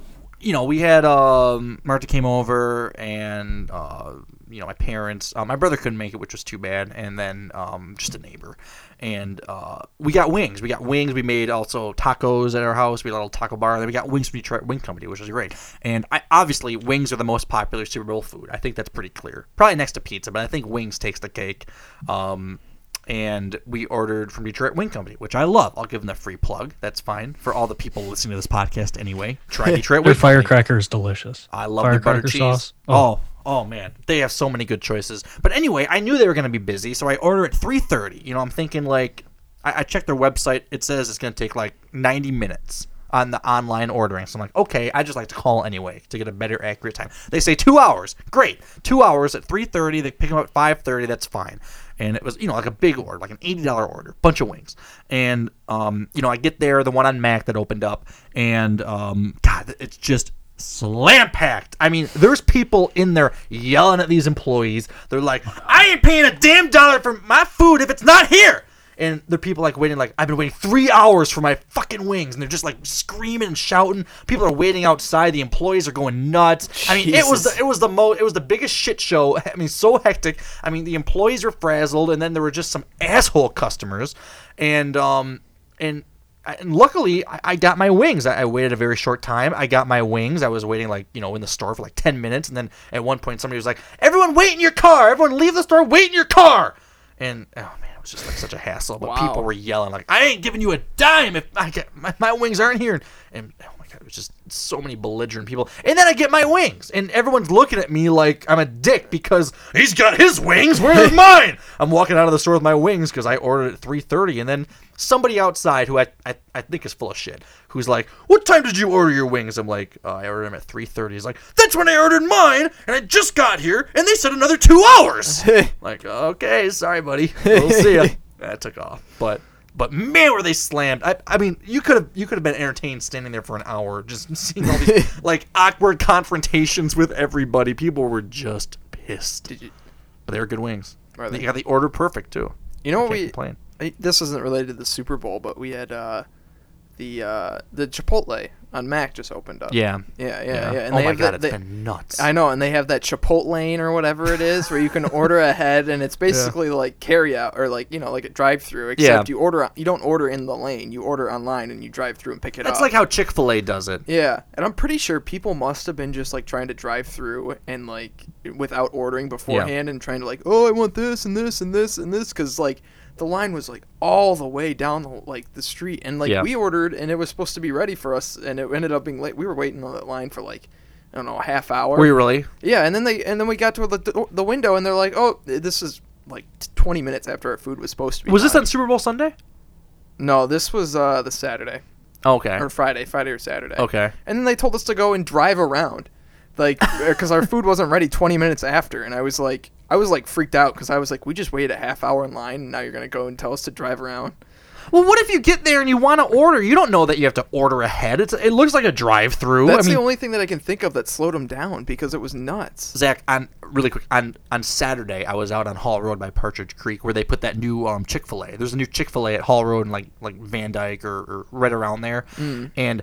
you know we had um Martha came over and uh you know my parents uh, my brother couldn't make it which was too bad and then um just a neighbor. And uh we got wings. We got wings. We made also tacos at our house. We had a little taco bar. And then we got wings from Detroit Wing Company which was great. And I obviously wings are the most popular Super Bowl food. I think that's pretty clear. Probably next to pizza but I think wings takes the cake. Um and we ordered from Detroit Wing Company, which I love. I'll give them the free plug. That's fine for all the people listening to this podcast anyway. Try Detroit Wing Company. firecracker is delicious. I love their butter cheese. sauce. Oh. oh. oh, man, they have so many good choices. But anyway, I knew they were going to be busy, so I order at three thirty. You know, I'm thinking like, I, I checked their website. It says it's going to take like ninety minutes on the online ordering. So I'm like, okay, I just like to call anyway to get a better accurate time. They say two hours. Great, two hours at three thirty. They pick them up at five thirty. That's fine. And it was, you know, like a big order, like an eighty dollar order, bunch of wings. And um, you know, I get there, the one on Mack that opened up, and um, God, it's just slam packed. I mean, there's people in there yelling at these employees. They're like, I ain't paying a damn dollar for my food if it's not here. And the people like waiting, like, I've been waiting three hours for my fucking wings. And they're just like screaming and shouting. People are waiting outside. The employees are going nuts. I mean, it was the, it was the mo it was the biggest shit show. I mean, so hectic. I mean, the employees were frazzled, and then there were just some asshole customers. And um and and luckily I, got my wings. I, waited a very short time. I got my wings. I was waiting like you know in the store for like ten minutes, and then at one point somebody was like, "Everyone wait in your car! Everyone leave the store, wait in your car!" And oh man, was just like such a hassle. But Wow. people were yelling like, "I ain't giving you a dime if I get my, my wings aren't here." And God, it was just so many belligerent people. And then I get my wings, and everyone's looking at me like I'm a dick because he's got his wings. Where's mine? I'm walking out of the store with my wings because I ordered at 3:30, and then somebody outside who I, I I think is full of shit, who's like, "What time did you order your wings?" I'm like, oh, "I ordered them at 3:30." He's like, "That's when I ordered mine, and I just got here, and they said another two hours." like, okay, sorry, buddy. We'll see ya. That took off, but. But man, were they slammed! I, I mean, you could have you could have been entertained standing there for an hour, just seeing all these like awkward confrontations with everybody. People were just pissed. You, But they were good wings. Are They they? got the order perfect too. You know what we? complain. I, this isn't related to the Super Bowl, but we had uh, the uh, the Chipotle on Mack just opened up. Yeah. yeah, yeah, Yeah. yeah. And Oh they my have God, that, it's they- been nuts. I know, and they have that Chipotle lane or whatever it is, where you can order ahead, and it's basically like carry out or like you know like a drive through, except Yeah. you order you don't order in the lane, you order online and you drive through and pick it That's up. That's like how Chick Fil A does it. Yeah, and I'm pretty sure people must have been just like trying to drive through and like without ordering beforehand and trying to like, oh, I want this and this and this and this because like the line was like all the way down the like the street and like Yeah. we ordered and it was supposed to be ready for us and it ended up being late. We were waiting on that line for like I don't know a half hour. Were you really? Yeah, and then they and then we got to the the window and they're like, oh, this is like 20 minutes after our food was supposed to be. Was this done. on Super Bowl Sunday? No, this was uh the Saturday. Okay. Or Friday, Friday or Saturday. Okay. And then they told us to go and drive around, like because our food wasn't ready 20 minutes after, and I was like, I was like freaked out because I was like, we just waited a half hour in line, and now you're gonna go and tell us to drive around. Well, what if you get there and you want to order? You don't know that you have to order ahead. It's it looks like a drive-through. That's I mean, the only thing that I can think of that slowed them down because it was nuts. Zach, on really quick on on Saturday, I was out on Hall Road by Partridge Creek where they put that new um, Chick Fil A. There's a new Chick Fil A at Hall Road and like like Van Dyke or, or right around there. Mm. And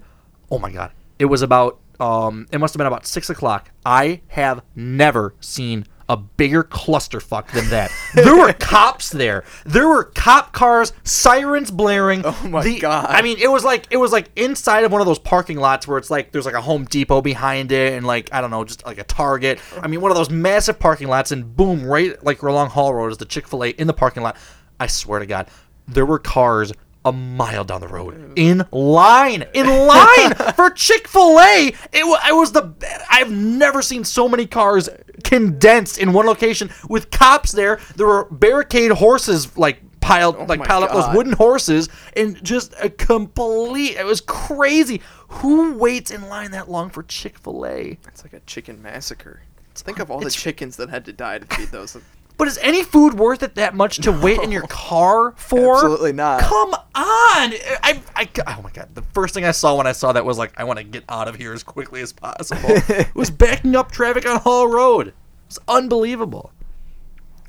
oh my god, it was about um, it must have been about six o'clock. I have never seen a bigger clusterfuck than that. there were cops there. There were cop cars, sirens blaring. Oh my god! I mean, it was like it was like inside of one of those parking lots where it's like there's like a Home Depot behind it and like I don't know, just like a Target. I mean, one of those massive parking lots, and boom, right like along Hall Road is the Chick Fil A in the parking lot. I swear to God, there were cars a mile down the road. In line. In line for chick-fil-a. It, it was the i've never seen so many cars condensed in one location with cops there. There were barricade horses like piled oh like my piled up those wooden horses and just a complete it was crazy. Who waits in line that long for chick-fil-a? It's like a chicken massacre. Think of all the chickens that had to die to feed those. But is any food worth it that much to wait in your car for Absolutely not. Come on! I, I, oh my god! The first thing I saw when I saw that was like, I want to get out of here as quickly as possible. it was backing up traffic on Hall Road. It's unbelievable.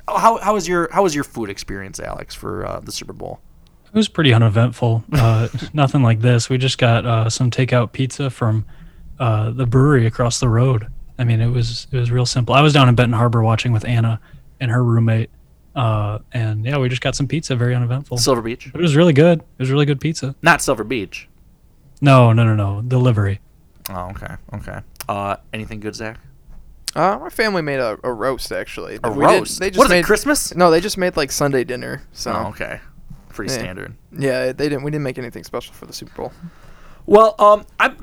Oh, how how was your how was your food experience, Alex, for uh, the Super Bowl? It was pretty uneventful. Uh, nothing like this. We just got uh, some takeout pizza from uh, the brewery across the road. I mean, it was it was real simple. I was down in Benton Harbor watching with Anna and her roommate, uh, and yeah, we just got some pizza. Very uneventful. Silver Beach. But it was really good. It was really good pizza. Not Silver Beach. No, no, no, no. Delivery. Oh, okay, okay. Uh, anything good, Zach? Uh, my family made a, a roast actually. A We did- roast? they just What is it, made Christmas? No, they just made like Sunday dinner. So Oh, okay. Pretty Yeah. standard. Yeah, they didn't. We didn't make anything special for the Super Bowl. Well, um, I'm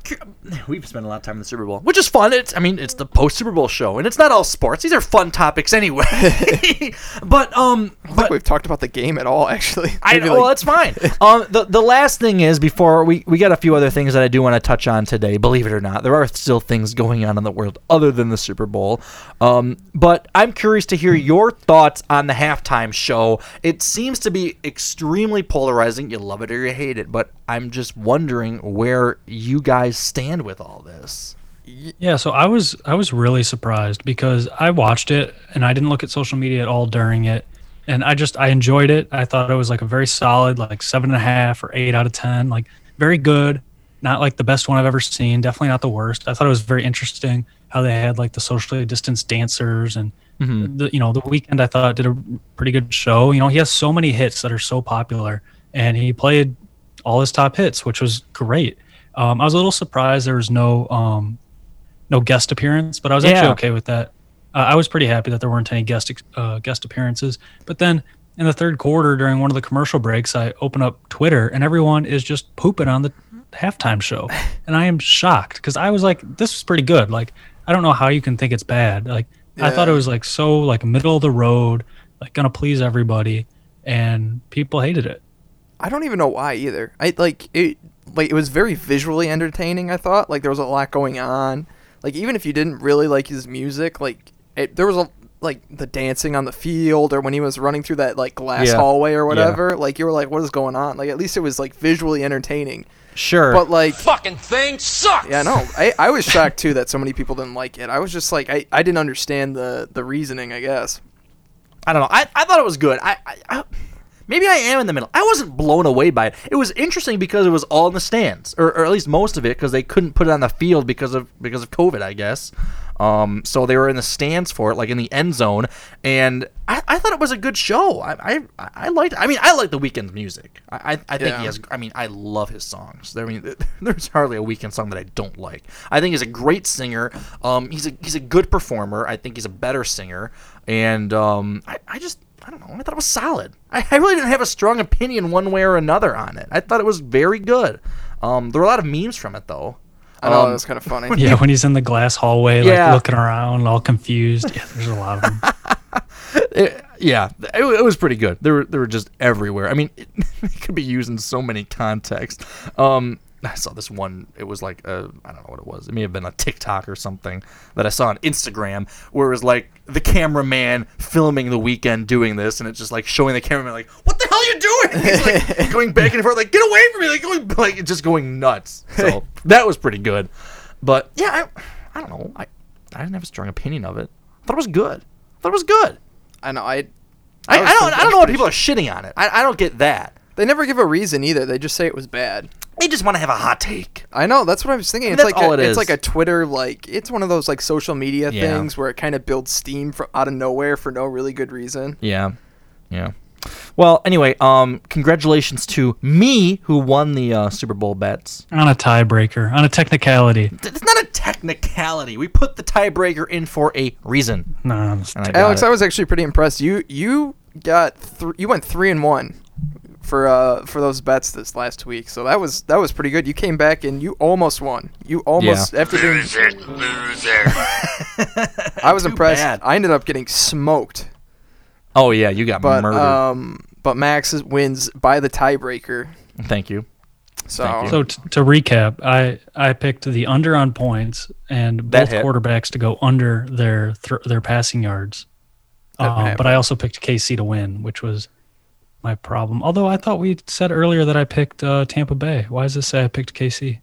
we've spent a lot of time in the Super Bowl, which is fun. It's I mean, it's the post Super Bowl show, and it's not all sports. These are fun topics anyway. but um, I don't think we've talked about the game at all. Actually, I well, like- that's fine. um, the the last thing is before we we got a few other things that I do want to touch on today. Believe it or not, there are still things going on in the world other than the Super Bowl. Um, but I'm curious to hear your thoughts on the halftime show. It seems to be extremely polarizing. You love it or you hate it, but I'm just wondering where you guys stand with all this. Yeah, so I was I was really surprised because I watched it and I didn't look at social media at all during it, and I just I enjoyed it. I thought it was like a very solid like seven and a half or eight out of ten, like very good. Not like the best one I've ever seen. Definitely not the worst. I thought it was very interesting how they had like the socially distanced dancers and Mhm. the you know the Weeknd I thought did a pretty good show. You know he has so many hits that are so popular, and he played all his top hits, which was great. Um, I was a little surprised there was no um, no guest appearance, but I was actually Yeah. okay with that. Uh, I was pretty happy that there weren't any guest uh, guest appearances. But then in the third quarter, during one of the commercial breaks, I open up Twitter and everyone is just pooping on the halftime show, and I am shocked because I was like, this was pretty good. Like, I don't know how you can think it's bad. Like, I thought it was like so like middle of the road, like gonna please everybody, and people hated it. I don't even know why either. I like it. Like it was very visually entertaining. I thought like there was a lot going on. Like even if you didn't really like his music, like it, there was a like the dancing on the field or when he was running through that like glass Yeah. hallway or Yeah. whatever. Like you were like, what is going on? Like at least it was like visually entertaining. Sure. But like Fucking thing sucks. yeah, no, I, I was shocked too that so many people didn't like it. I was just like I, I didn't understand the the reasoning. I guess. I don't know. I, I thought it was good. I, I, I maybe I am in the middle. I wasn't blown away by it. It was interesting because it was all in the stands, or, or at least most of it, because they couldn't put it on the field because of because of COVID, I guess. Um, so they were in the stands for it, like in the end zone, and I, I thought it was a good show. I I, I liked. I mean, I like the Weeknd's music. I I, I think Yeah. he has. I mean, I love his songs. I mean, there's hardly a weekend song that I don't like. I think he's a great singer. Um, he's a he's a good performer. I think he's a better singer, and um, I, I just I don't know. I thought it was solid. I, I really didn't have a strong opinion one way or another on it. I thought it was very good. Um, there were a lot of memes from it though. I know Um, was kind of funny. Yeah, when he's in the glass hallway, Yeah. like looking around, all confused. Yeah, there's a lot of them. it- yeah, it, it was pretty good. They were they were just everywhere. I mean, it, it could be used in so many contexts. Um, I saw this one. It was like uh, I don't know what it was. It may have been a TikTok or something that I saw on Instagram, where it was like the cameraman filming the Weeknd doing this, and it's just like showing the cameraman like, "What the hell are you doing?" He's like going back and forth, like, "Get away from me!" Like going like just going nuts. So that was pretty good. But yeah, I, I don't know. I I didn't have a strong opinion of it. I thought it was good. I thought it was good. I know. I. I, was I don't. I don't know what pretty people are shitting on it. I, I don't get that. They never give a reason either. They just say it was bad. They just want to have a hot take. I know. That's what I was thinking. I It's that's like all a, it it's like a Twitter like it's one of those like social media Yeah. things where it kind of builds steam from out of nowhere for no really good reason. Yeah, yeah. Well, anyway, um, congratulations to me who won the uh, Super Bowl bets. on a tiebreaker, on a technicality. It's not a technicality. We put the tiebreaker in for a reason. No, I got Alex, it. I was actually pretty impressed. You you got th- you went three and one for uh for those bets this last week. So that was that was pretty good. You came back and you almost won. You almost after doing. Loser, loser. I was Too impressed. bad. I ended up getting smoked, Oh yeah, you got but murdered. um but Max is- wins by the tiebreaker. Thank you. So Thank you. So t- to recap, I I picked the under on points and That both hit. quarterbacks to go under their th- their passing yards. That Um, but. I also picked KC to win, which was my problem. Although I thought we said earlier that I picked uh, Tampa Bay. Why does this say I picked KC?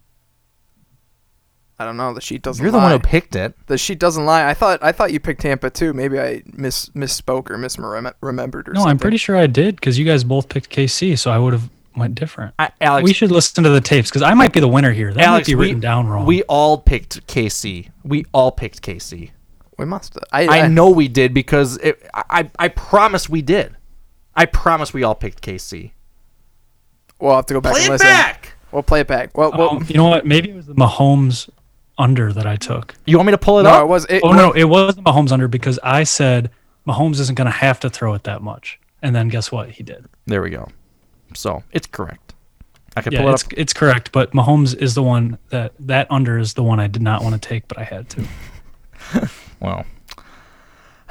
I don't know. The sheet doesn't. You're the lie. one who picked it. The sheet doesn't lie. I thought I thought you picked Tampa too. Maybe I miss misspoke or misremembered or No, something. No, I'm pretty sure I did because you guys both picked KC, so I would have went different. I, Alex, we should listen to the tapes because I might be the winner here. That Alex, might be we, written down wrong. We all picked KC. We all picked KC. We must. I, I know we did because it, I I promise we did. I promise we all picked KC. We'll have to go back Play and it listen. back. We'll play it back. Well, well Um, you know what? Maybe it was the Mahomes under that I took. You want me to pull it no, up? it was. It, oh no, it was the Mahomes under because I said Mahomes isn't going to have to throw it that much, and then guess what? He did. There we go. So it's correct. I can Yeah, pull it it's up. it's correct, but Mahomes is the one that that under is the one I did not want to take, but I had to. Well,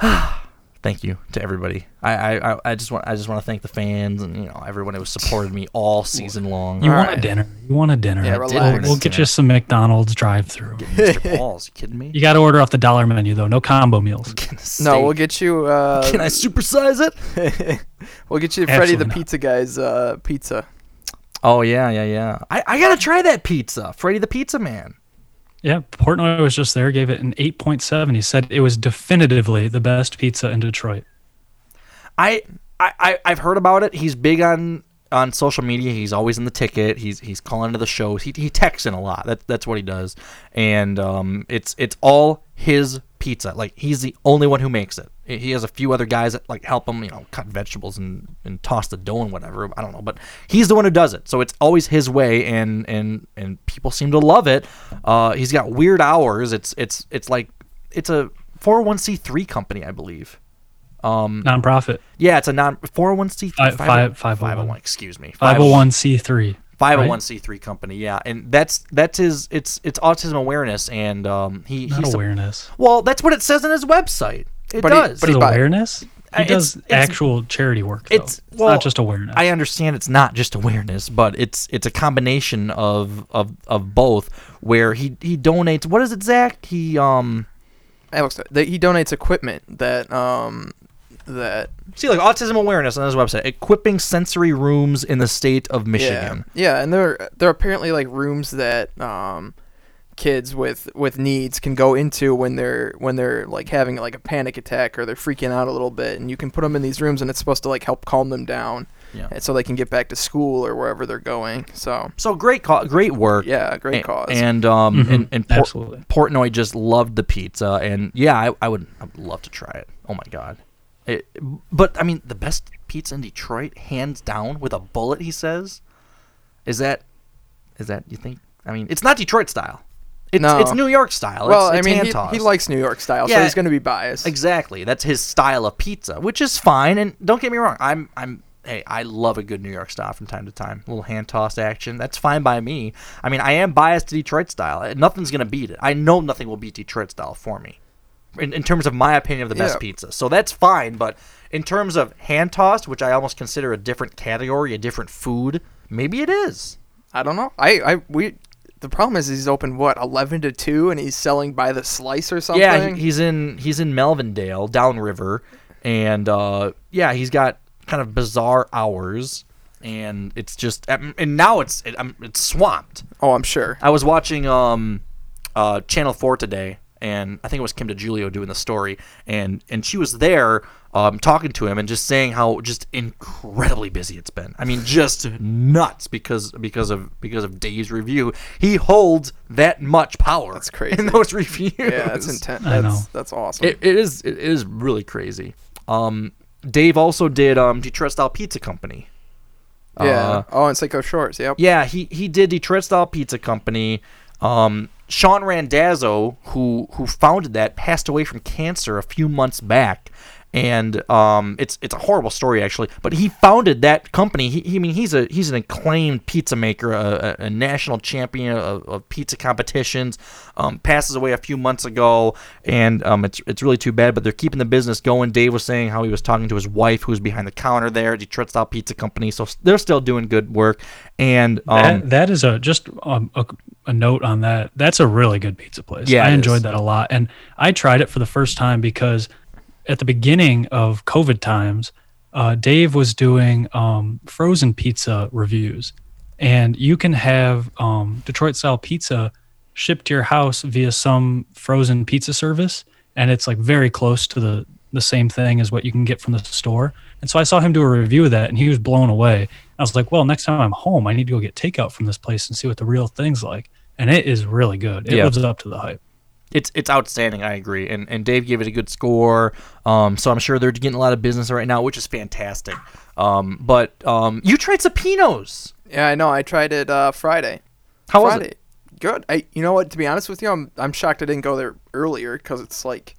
thank you to everybody. I, I, I- I just want I just want to thank the fans and you know everyone who supported me all season long. You All want right. a dinner? You want a dinner? Yeah, We'll- relax. We'll, get you some McDonald's drive-through. Mr. Paul's, you kidding me? You got to order off the dollar menu though. No combo meals. no, we'll get you. Uh, Can I supersize it? we'll get you Freddie the not. Pizza Guy's uh, pizza. Oh yeah, yeah, yeah. I, I gotta try that pizza, Freddy the Pizza Man. Yeah, Portnoy was just there, gave it an 8.7. He said it was definitively the best pizza in Detroit. I, I, I've heard about it. He's big on on social media. He's always in the ticket. He's he's calling to the shows. He he texts in a lot. That's that's what he does. And um, it's it's all his pizza. Like he's the only one who makes it. He has a few other guys that like help him, you know, cut vegetables and, and toss the dough and whatever. I don't know, but he's the one who does it. So it's always his way, and and and people seem to love it. Uh, he's got weird hours. It's it's it's like it's a 401c3 company, I believe. Um, Nonprofit. yeah, it's a non 401c3 Five- five- 501. 501, excuse me. 501c3. 501c3 company, yeah, and that's that's his it's it's autism awareness, and um, he Not he's awareness. well, that's what it says on his website. It But he- does. But awareness. He does it's- actual charity work. Though. It's, It's, well, not just awareness. I understand it's not just awareness, but it's it's a combination of of, of both. Where he he donates. What is it, Zach? He um. Alex, that he donates equipment that um that See, like autism awareness on his website, equipping sensory rooms in the state of Michigan. Yeah, yeah and there there are apparently like rooms that um kids with with needs can go into when they're when they're like having like a panic attack or they're freaking out a little bit and you can put them in these rooms and it's supposed to like help calm them down Yeah. and so they can get back to school or wherever they're going so So great, co- great work. Yeah, great A- cause. And um, Mhm, and, and Port- absolutely. Portnoy just loved the pizza, and yeah, I, I would, I would love to try it. Oh my god! It, but I mean, the best pizza in Detroit, hands down, with a bullet. He says, is that, is that you think? I mean, it's not Detroit style. It's, No. it's New York style. well it's, i mean he, he likes new york style so he's going to be biased Exactly. That's his style of pizza, which is fine. And don't get me wrong, I'm I'm hey, I love a good New York style from time to time. A little hand tossed action. That's fine by me. I mean, I am biased to Detroit style. Nothing's gonna beat it. I know nothing will beat Detroit style for me. In, in terms of my opinion of the best Yeah. pizza. So that's fine, but in terms of hand tossed, which I almost consider a different category, a different food, maybe it is. i don't know i i we the problem is he's open what 11 to 2 and he's selling by the slice or something Yeah, he, he's in he's in Melvindale, downriver, and uh, yeah, he's got kind of bizarre hours, and it's just um, and now it's it, um, it's swamped. oh i'm sure I was watching um, uh, Channel Four today, and I think it was Kim DeGiulio doing the story, and and she was there um, talking to him and just saying how just incredibly busy it's been. I mean, just nuts because because of because of Dave's review. He holds that much power. That's crazy. in those reviews. yeah that's intense I that's know. that's awesome It, it is it is really crazy. Um, Dave also did um, Detroit Style Pizza Company. yeah Uh, oh and psycho Shorts. yep yeah, he he did Detroit Style Pizza Company. Um, Shawn Randazzo, who who founded that, passed away from cancer a few months back, and um, it's it's a horrible story actually. But he founded that company. He, he I mean he's a he's an acclaimed pizza maker, a, a, a national champion of, of pizza competitions. Um, passes away a few months ago, and um, it's it's really too bad. But they're keeping the business going. Dave was saying how he was talking to his wife, who's behind the counter there at Detroit Style Pizza Company. So they're still doing good work. And um, that, that is a just a, a note on that. That's a really good pizza place. Yeah, I enjoyed is. that a lot, and I tried it for the first time because at the beginning of COVID times, uh, Dave was doing um, frozen pizza reviews, and you can have um, Detroit style pizza shipped to your house via some frozen pizza service, and it's like very close to the the same thing as what you can get from the store. And so I saw him do a review of that, and he was blown away. I was like, well, next time I'm home, I need to go get takeout from this place and see what the real thing's like. And it is really good. It Yeah. lives up to the hype. It's it's outstanding. I agree, and and Dave gave it a good score. Um, so I'm sure they're getting a lot of business right now, which is fantastic. Um, but um, you tried Supinos. Yeah, I know. I tried it uh, Friday. How was it? Good. I, you know what? To be honest with you, I'm I'm shocked I didn't go there earlier because it's like,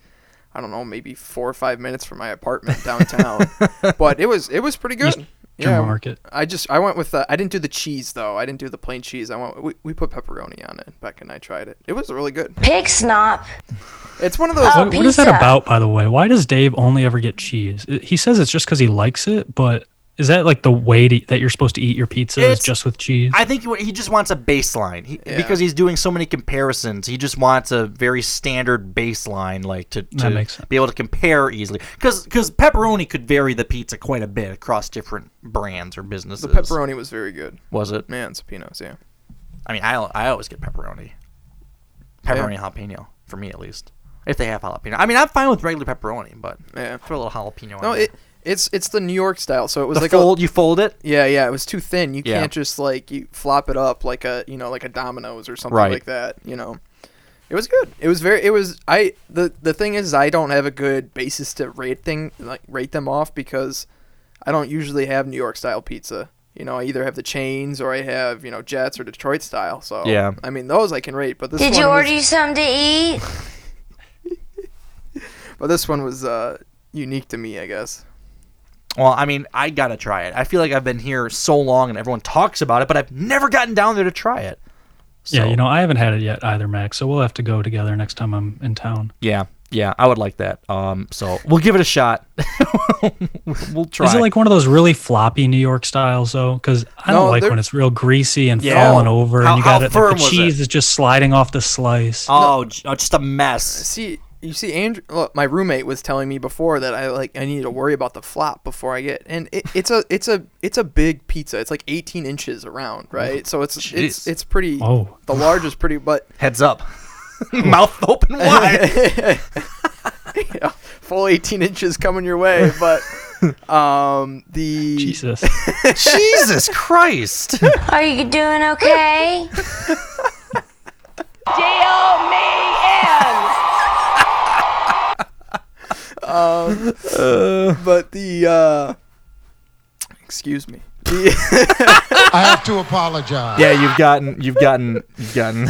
I don't know, maybe four or five minutes from my apartment downtown. but it was it was pretty good. Eastern Yeah, Market. I just I went with the, I didn't do the cheese though. I didn't do the plain cheese. I went we, we put pepperoni on it. Beck and I tried it. It was really good. Pig snop. It's one of those. Oh, what, what is that about, by the way? Why does Dave only ever get cheese? He says it's just because he likes it, but is that like the way to, that you're supposed to eat your pizza is just with cheese? I think he just wants a baseline he, because he's doing so many comparisons. He just wants a very standard baseline, like to, to be able to compare easily. Because because pepperoni could vary the pizza quite a bit across different brands or businesses. The pepperoni was very good. was it? Man, Supinos, yeah. I mean, I I always get pepperoni, pepperoni jalapeno for me at least. If they have jalapeno, I mean, I'm fine with regular pepperoni, but Yeah. throw a little jalapeno. No, in there. It it's it's the New York style. So it was the like fold. a you fold it. yeah yeah. It was too thin. You Yeah. can't just like you flop it up like a you know like a Domino's or something Right. like that. You know. It was good. It was very. It was. I the the thing is, I don't have a good basis to rate thing like rate them off because I don't usually have New York style pizza. You know, I either have the chains or I have you know Jets or Detroit style. So Yeah. I mean those I can rate, but this Did one you was- order you something to eat? but this one was uh, unique to me, I guess. Well, I mean, I gotta try it. I feel like I've been here so long and everyone talks about it, but I've never gotten down there to try it. Yeah, you know, I haven't had it yet either, Max. So we'll have to go together next time I'm in town. Yeah, yeah, I would like that. Um, so we'll give it a shot. we'll try. Is it like one of those really floppy New York styles though? Because I No, don't like when it's real greasy and Yeah. falling over, How- and you got it. firm Like the cheese is just sliding off the slice. Oh, j- oh, just a mess. See, you see, Andrew, look, my roommate was telling me before that I like I need to worry about the flop before I get, and it, it's a it's a it's a big pizza. It's like 18 inches around, right? So it's Jeez. it's it's pretty. Oh. the large is pretty, but Heads up, mouth open wide. yeah, full 18 inches coming your way, but um the Jesus. Jesus Christ. Are you doing okay? Um, but the uh, excuse me. The I have to apologize. yeah, you've gotten, you've gotten, you've gotten.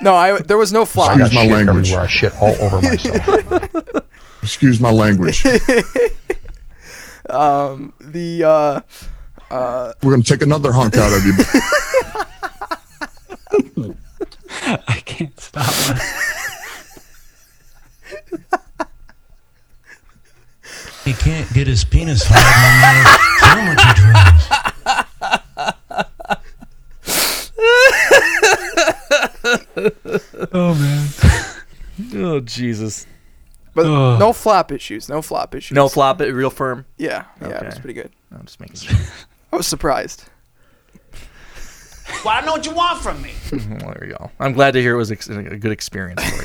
no, I there was no flop. I got my language. everywhere. I shit all over myself. Excuse my language. Um, the uh, uh, We're gonna take another hunk out of you. I can't stop. He can't get his penis hard no more. Geometry drawings. oh man. Oh Jesus. but Ugh. no flop issues. No flop issues. No flop it, real firm. Yeah, yeah, it was pretty good. I'm just making sure. I was surprised. Well, I know what you want from me. Well, there you go. I'm glad to hear it was ex- a good experience for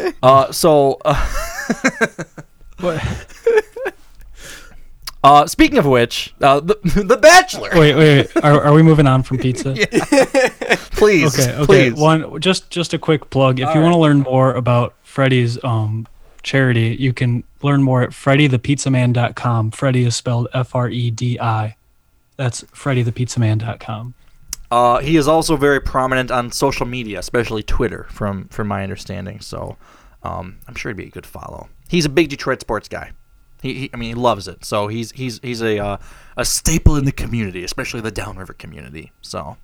you. uh, so, uh, uh, speaking of which, uh, the the Bachelor. Wait, wait. wait. Are, are we moving on from pizza? Please, Okay, okay. please. One just just a quick plug. If All you want to learn more about Freddy's um charity, you can learn more at freddythepizzaman.com. Freddy is spelled F R E D I. That's freddythepizzaman.com. Uh, he is also very prominent on social media, especially Twitter, from from my understanding. So, um, I'm sure he'd be a good follow. He's a big Detroit sports guy. He, he I mean, he loves it. So he's he's he's a uh, a staple in the community, especially the Downriver community. So,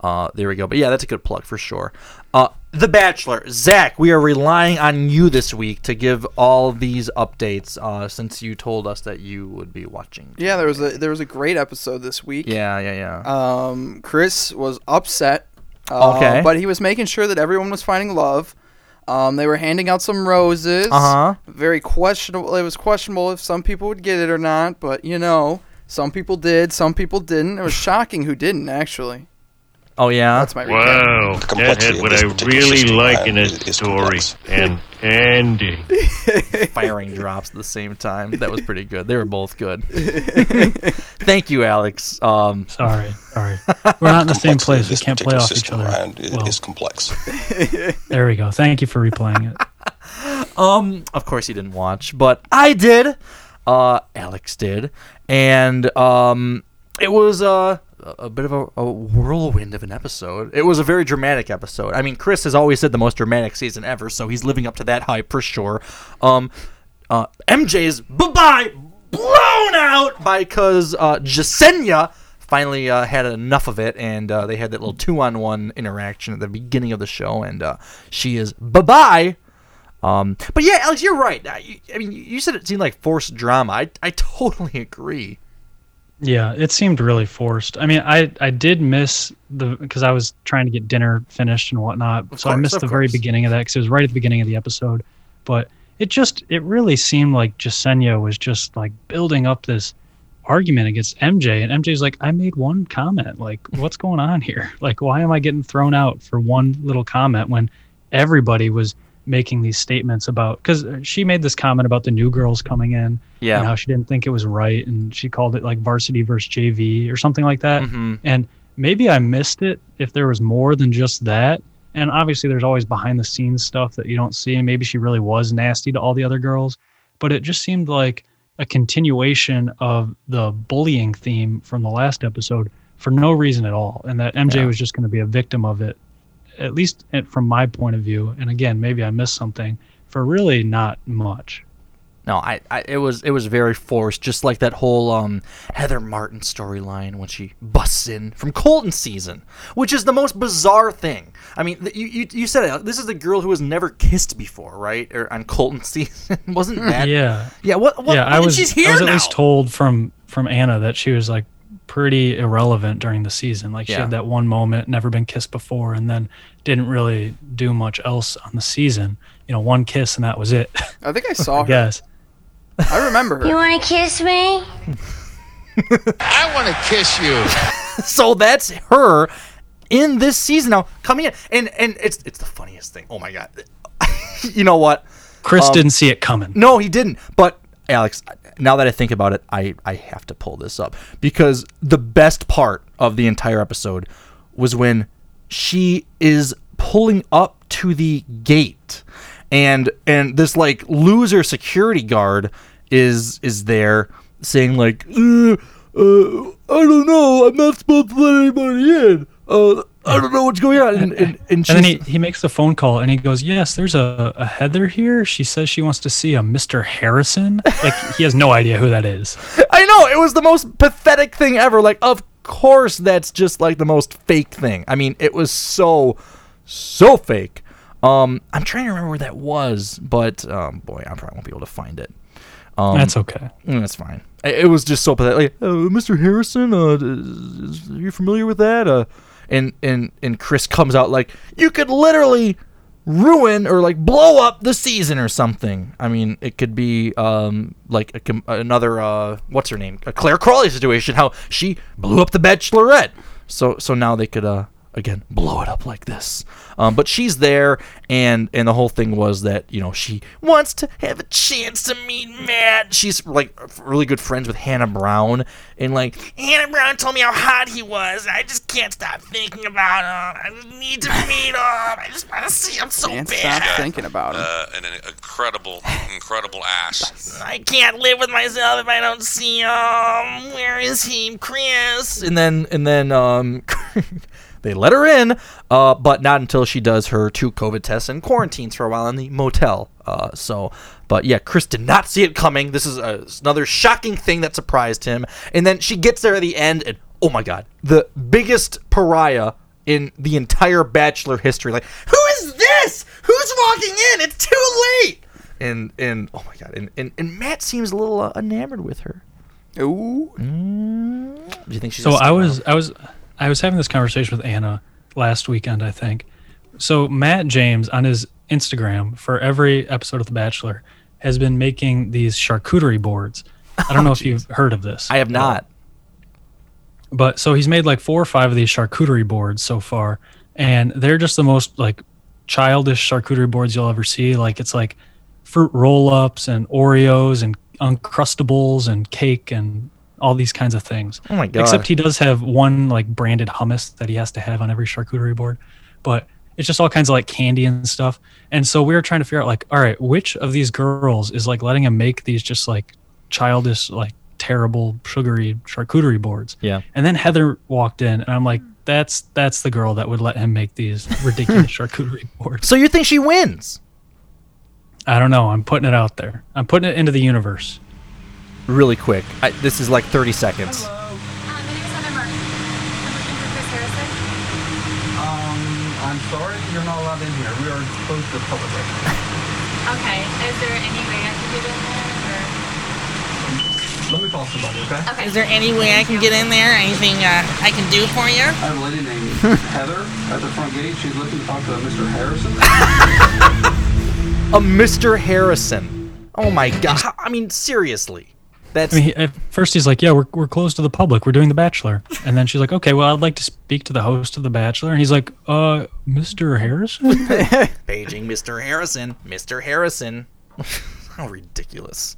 uh, there we go. But yeah, that's a good plug for sure. Uh, the Bachelor, Zach, we are relying on you this week to give all these updates. Uh, since you told us that you would be watching. Yeah, there was a there was a great episode this week. Yeah, yeah, yeah. Um, Chris was upset. Uh, Okay. But he was making sure that everyone was finding love. Um, they were handing out some roses. Uh-huh. Very questionable. It was questionable if some people would get it or not, but you know, some people did, some people didn't. It was shocking who didn't actually. Oh yeah. That's my Wow, recap. that had what I really like in a story. And Andy. firing drops at the same time. That was pretty good. They were both good. Thank you, Alex. Um, Sorry, sorry. We're not in the same place. We can't play off each other. well. complex. There we go. Thank you for replaying it. um, of course he didn't watch, but I did. Uh, Alex did, and um, it was uh, a bit of a, a whirlwind of an episode. It was a very dramatic episode. I mean, Chris has always said the most dramatic season ever, so he's living up to that hype for sure. Um, uh, MJ's bye bye blown out by because uh, Jessenia finally uh, had enough of it, and uh, they had that little two-on-one interaction at the beginning of the show, and uh, she is bye bye. Um, but yeah, Alex, you're right. I, I mean, you said it seemed like forced drama. I I totally agree. Yeah, it seemed really forced. I mean, I I did miss the because I was trying to get dinner finished and whatnot, so I missed of the very beginning of that because it was right at the beginning of the episode. But it just it really seemed like Jessenia was just like building up this argument against MJ, and MJ's like, I made one comment. Like, what's going on here? Like, why am I getting thrown out for one little comment when everybody was making these statements about because she made this comment about the new girls coming in Yeah. and how she didn't think it was right and she called it like varsity versus jv or something like that Mhm. and maybe i missed it if there was more than just that and obviously there's always behind the scenes stuff that you don't see and maybe she really was nasty to all the other girls but it just seemed like a continuation of the bullying theme from the last episode for no reason at all and that mj Yeah. was just going to be a victim of it at least from my point of view and again maybe i missed something for really not much no, I, I it was it was very forced, just like that whole um, Heather Martin storyline when she busts in from Colton season, which is the most bizarre thing. I mean, you you, you said it. This is the girl who has never kissed before, right? Or on Colton season, wasn't that? Yeah. yeah. What? what yeah, I was, She's I here was at now. least told from from Anna that she was like pretty irrelevant during the season. Like she Yeah. had that one moment, never been kissed before, and then didn't really do much else on the season. You know, one kiss and that was it. I think I saw I her. guess. I remember her. You want to kiss me? I want to kiss you. so that's her in this season now coming in, and and it's it's the funniest thing. Oh my god! you know what? Chris Um, didn't see it coming. No, he didn't. But Alex, now that I think about it, I I have to pull this up. Because the best part of the entire episode was when she is pulling up to the gate. And and this like loser security guard is is there saying like uh, uh, I don't know. I'm not supposed to let anybody in. Uh I don't know what's going on and and, and, And then he, he makes the phone call and he goes, Yes, there's a, a Heather here. She says she wants to see a Mr. Harrison. Like, he has no idea who that is. I know it was the most pathetic thing ever. Like, of course, that's just like the most fake thing. I mean, it was so, so fake. Um, I'm trying to remember where that was, but um, boy, I probably won't be able to find it. Um, That's okay. mm, That's fine. It, it was just so pathetic. Like, uh, Mr. Harrison, uh, is, is- are you familiar with that? Uh, and and and Chris comes out like, you could literally ruin or like blow up the season or something. I mean, it could be um like a, another uh what's her name? A Clare Crawley situation how she blew up the bachelorette. So so now they could uh again blow it up like this. Um but she's there and and the whole thing was that, you know, she wants to have a chance to meet Matt. She's like really good friends with Hannah Brown and like Hannah Brown told me how hot he was. I just can't stop thinking about him. I need to meet him. I just want to see him so Can't bad. stop thinking about him. Uh, and an incredible, incredible ass. I can't live with myself if I don't see him. Where is he, Chris? And then and then um they let her in, uh, but not until she does her two COVID tests and quarantines for a while in the motel. Uh, so, but yeah, Chris did not see it coming. This is a, another shocking thing that surprised him. And then she gets there at the end, and oh my god, the biggest pariah in the entire Bachelor history. Like, who is this? Who's walking in? It's too late. And and oh my god, and and, and Matt seems a little uh, enamored with her. Ooh. Do you think she's? so a I star? was I was I was having this conversation with Anna last weekend, I think. So Matt James on his Instagram for every episode of The Bachelor has been making these charcuterie boards. I don't know if oh, you've heard of this. I have not. But so he's made like four or five of these charcuterie boards so far, and they're just the most like childish charcuterie boards you'll ever see. Like it's like fruit roll-ups and Oreos and uncrustables and cake and all these kinds of things. Oh my God. Except he does have one like branded hummus that he has to have on every charcuterie board, but it's just all kinds of like candy and stuff. And so we were trying to figure out like, all right, which of these girls is like letting him make these just like childish, like terrible sugary charcuterie boards. Yeah. And then Heather walked in, and I'm like, that's that's the girl that would let him make these ridiculous charcuterie boards. So you think she wins? I don't know. I'm putting it out there. I'm putting it into the universe. Really quick. I, this is like 30 seconds. Hello. Uh minute. Um, I'm sorry, you're not allowed in here. We are closed to the public right now. Okay. Is there any way I can get in there? Let me call somebody, okay? Okay. Is there any way I can get in there? Anything uh, I can do for you? I have a lady named Heather at the front gate. She's looking to talk to Mr. Harrison. A Mr. Harrison. Oh my god. I mean, seriously. That's I mean, he, at first he's like, "Yeah, we're we're closed to the public. We're doing The Bachelor." And then she's like, "Okay, well, I'd like to speak to the host of The Bachelor." And he's like, "Uh, Mr. Harrison." paging Mr. Harrison. Mr. Harrison. How ridiculous.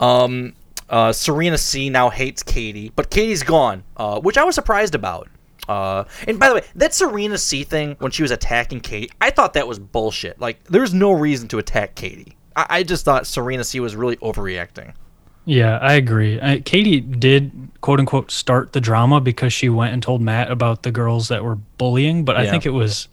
Um, uh, Serena C now hates Katie, but Katie's gone, uh, which I was surprised about. Uh, and by the way, that Serena C thing when she was attacking Katie, I thought that was bullshit. Like, there's no reason to attack Katie. I, I just thought Serena C was really overreacting. Yeah, I agree. I, Katie did quote unquote start the drama because she went and told Matt about the girls that were bullying, but I think it was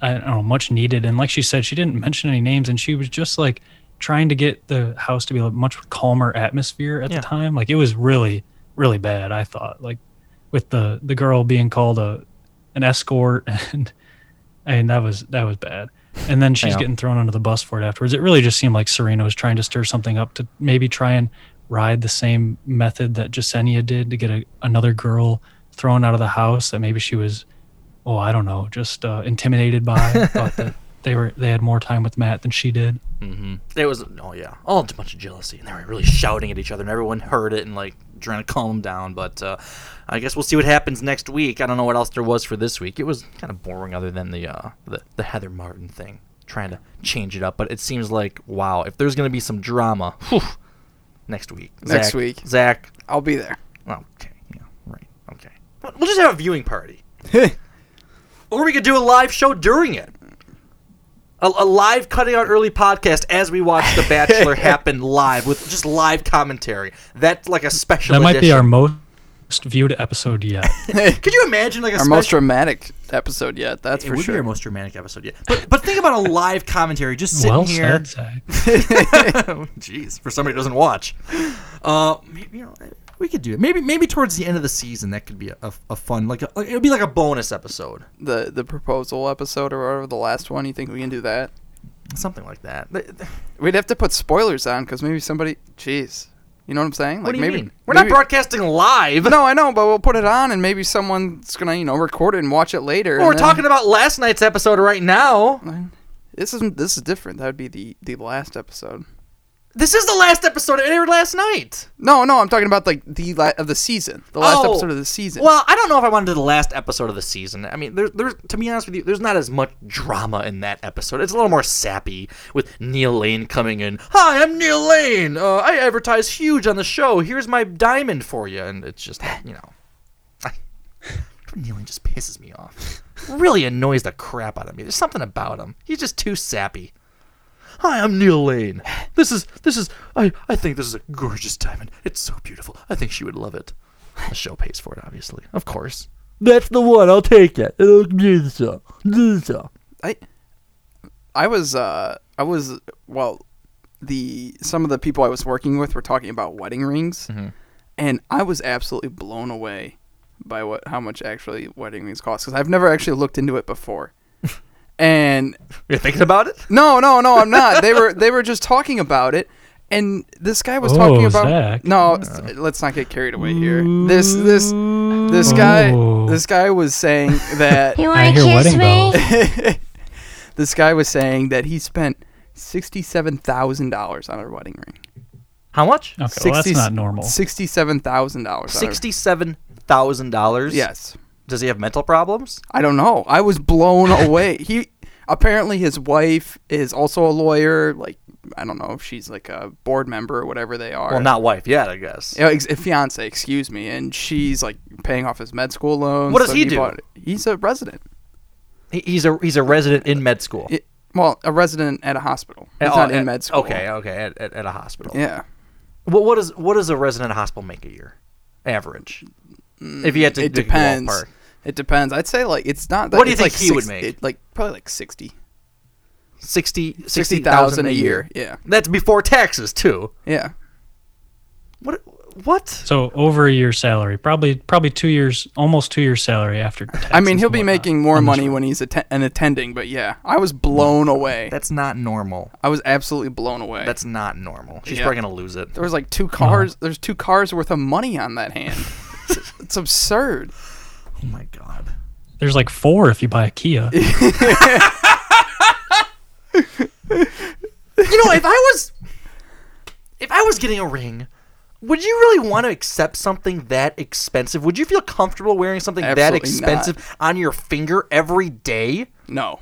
I don't know much needed. And like she said, she didn't mention any names, and she was just like trying to get the house to be a much calmer atmosphere at Yeah. the time. Like it was really, really bad. I thought like with the the girl being called a an escort and and that was that was bad. And then she's Yeah. getting thrown under the bus for it afterwards. It really just seemed like Serena was trying to stir something up to maybe try and ride the same method that Jessenia did to get a, another girl thrown out of the house that maybe she was, oh, I don't know, just uh, intimidated by. thought that they were they had more time with Matt than she did. Mm-hmm. It was oh yeah, all a bunch of jealousy, and they were really shouting at each other, and everyone heard it and like trying to calm them down. But uh, I guess we'll see what happens next week. I don't know what else there was for this week. It was kind of boring, other than the uh, the, the Heather Martin thing, trying to change it up. But it seems like wow, if there's gonna be some drama, whew, next week, Next Zach- week. Zach, I'll be there. Okay, yeah, right, okay. We'll we'll just have a viewing party. or we could do a live show during it. A, a live cutting out early podcast as we watch The Bachelor happen live with just live commentary. That's like a special. that might be our most viewed episode yet. Could you imagine like a Our special? most dramatic episode yet. That's it for would sure. be our most dramatic episode yet. But but think about a live commentary just sitting Well here. said, Zach. Jeez, for somebody who doesn't watch. Uh, maybe, you know, we could do it. Maybe maybe towards the end of the season that could be a, a, a fun like, a, like it would be like a bonus episode. the the proposal episode or whatever the last one. You think we can do that? Something like that. We'd have to put spoilers on because maybe somebody. Jeez, you know what I'm saying? What do you maybe mean? We're not broadcasting live. No, I know, but we'll put it on, and maybe someone's gonna you know record it and watch it later. Well, we're then- talking about last night's episode right now. This isn't. This is different. That would be the the last episode. This is the last episode. It aired last night. No, no, I'm talking about like the la- of the season, the last Oh. episode of the season. Well, I don't know if I wanted to do the last episode of the season. I mean, there, there's to be honest with you, there's not as much drama in that episode. It's a little more sappy with Neil Lane coming in. Hi, I'm Neil Lane. Uh, I advertise huge on the show. Here's my diamond for you, and it's just you know, I, Neil Lane just pisses me off. Really annoys the crap out of me. There's something about him. He's just too sappy. Hi, I'm Neil Lane. This is this is I I think this is a gorgeous diamond. It's so beautiful. I think she would love it. The show pays for it, obviously. Of course. That's the one. I'll take it. It looks beautiful. Beautiful. I I was uh I was well the some of the people I was working with were talking about wedding rings Mhm. and I was absolutely blown away by what how much actually wedding rings cost cuz I've never actually looked into it before. and You're thinking about it? No, no, no, I'm not. they were they were just talking about it and this guy was Oh, talking about Zach. No, s- let's not get carried away here. This this this guy Oh. this guy was saying that You wanna kiss me? this guy was saying that he spent sixty-seven thousand dollars on a wedding ring. How much? Okay, well, that's not normal. Sixty-seven thousand dollars. Sixty-seven thousand dollars. Yes. Does he have mental problems? I don't know. I was blown away. He apparently his wife is also a lawyer. Like I don't know if she's like a board member or whatever they are. Well, not wife yet, I guess. Yeah, ex- fiance, excuse me, and she's like paying off his med school loans. What does so he do? bought- he's a resident. He- He's a he's a resident in med school. It- well, a resident at a hospital. Oh, he's Oh, not in med school. Okay, okay, at, at, at a hospital. Yeah. What what does what does a resident at hospital make a year, average? If you had to, it to depends. It depends. I'd say like it's not. That, What do you think like he would make? It, like probably like sixty. 60 60,000 60,000 a a year, year. yeah. That's before taxes too. Yeah. What what? So over a year's salary, probably probably two years, almost two years salary after. I mean, he'll be whatnot. making more money when he's atten- an attending, but yeah, I was blown away. That's not normal. I was absolutely blown away. That's not normal. She's Yeah. probably gonna lose it. There was like two cars. There's two cars worth of money on that hand. it's, it's absurd. Oh my god. There's like four if you buy a Kia. You know, if I was if I was getting a ring, would you really want to accept something that expensive? Would you feel comfortable wearing something that Absolutely expensive on your finger every day? No.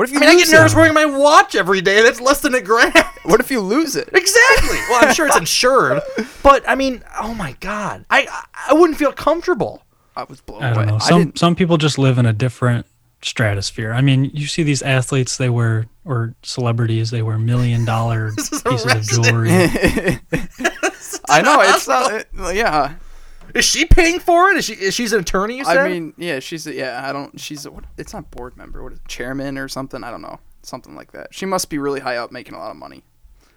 What if you I mean, I get nervous it? wearing my watch every day. That's less than a grand. What if you lose it? Exactly. Well, I'm sure it's insured, but I mean, oh my god, I I wouldn't feel comfortable. I was blown I don't know. Some some people just live in a different stratosphere. I mean, you see these athletes; they wear or celebrities; they wear million dollar pieces of jewelry. I know it's not. it- uh, yeah. Is she paying for it? Is she? Is she's an attorney? You said. I mean, yeah, she's a, yeah. I don't. She's a, what, it's not board member. What is it, chairman or something? I don't know. Something like that. She must be really high up, making a lot of money.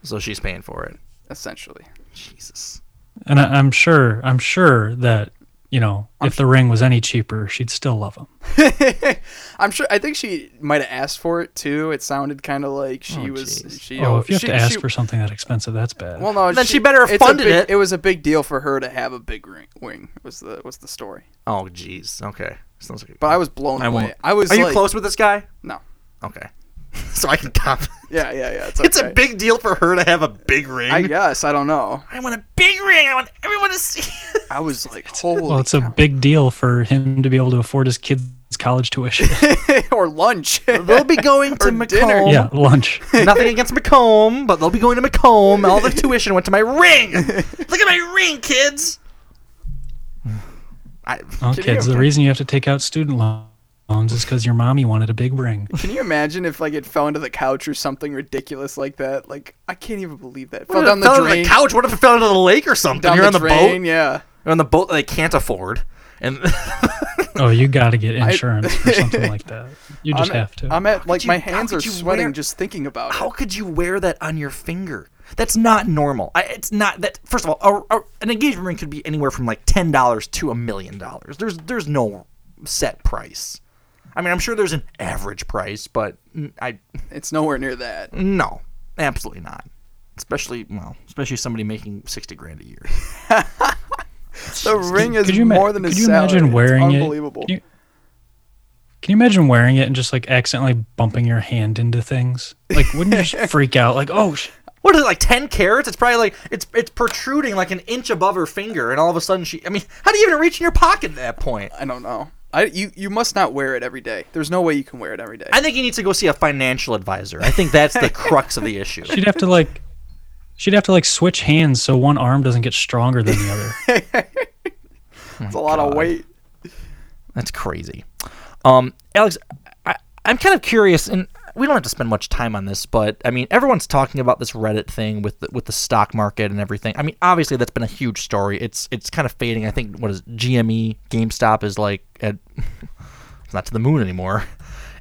So she's paying for it. essentially. Jesus. And I, I'm sure, I'm sure that you know, if the ring was any cheaper, she'd still love him. I'm sure. I think she might have asked for it too. It sounded kind of like she Oh, was. jeez. She, oh, if you have she- to ask she- for something that expensive, that's bad. Well, no, Then she better have funded big- it. It was a big deal for her to have a big ring. Wing was the was the story. Oh, jeez. Okay. Sounds like. But I was blown I away. won't. I was. Are you like- close with this guy? No. Okay. so I can cop. Yeah, yeah, yeah. It's, It's a big deal for her to have a big ring. I guess I don't know. I want a big ring. I want everyone to see. I was like, holy. well, it's a big deal for him to be able to afford his kids' college tuition. or lunch. They'll be going to Or dinner. Macomb. yeah, lunch. Nothing against Macomb, but they'll be going to Macomb. All the tuition went to my ring. Look at my ring, kids. I, Well, Can you kids, the reason you have to take out student loans is because your mommy wanted a big ring. Can you imagine if like it fell into the couch or something ridiculous like that? Like I can't even believe that. What Fell down it the fell into drain. the couch? What if it fell into the lake or something? Down You're the on the drain, boat. yeah. You're on the boat that they can't afford, and Oh, you got to get I- insurance for something like that. You just I'm have At, to. I'm at like could my hands are sweating wear- just thinking about it. how could you wear that on your finger? That's not normal. I, it's not that. First of all, a, a, an engagement ring could be anywhere from like ten dollars to a million dollars. There's there's no set price. I mean, I'm sure there's an average price, but I It's nowhere near that. no, absolutely not. Especially well, especially somebody making sixty grand a year. The ring is could you, ima- more than a could you salary. imagine It's wearing it? unbelievable. Can you, can you imagine wearing it and just like accidentally bumping your hand into things? Like, wouldn't you just freak out? Like, oh, sh- What is it like ten carats? It's probably like it's it's protruding like an inch above her finger, and all of a sudden she. I mean, how do you even reach in your pocket at that point? I don't know. I you you must not wear it every day. There's no way you can wear it every day. I think you need to go see a financial advisor. I think that's the crux of the issue. she'd have to like, she'd have to like switch hands so one arm doesn't get stronger than the other. it's a lot of weight. That's crazy. Um, Alex, I, I'm kind of curious, and we don't have to spend much time on this, but I mean, everyone's talking about this Reddit thing with the, with the stock market and everything. I mean, obviously that's been a huge story. It's it's kind of fading. I think what is it, GME, GameStop is like at it's not to the moon anymore.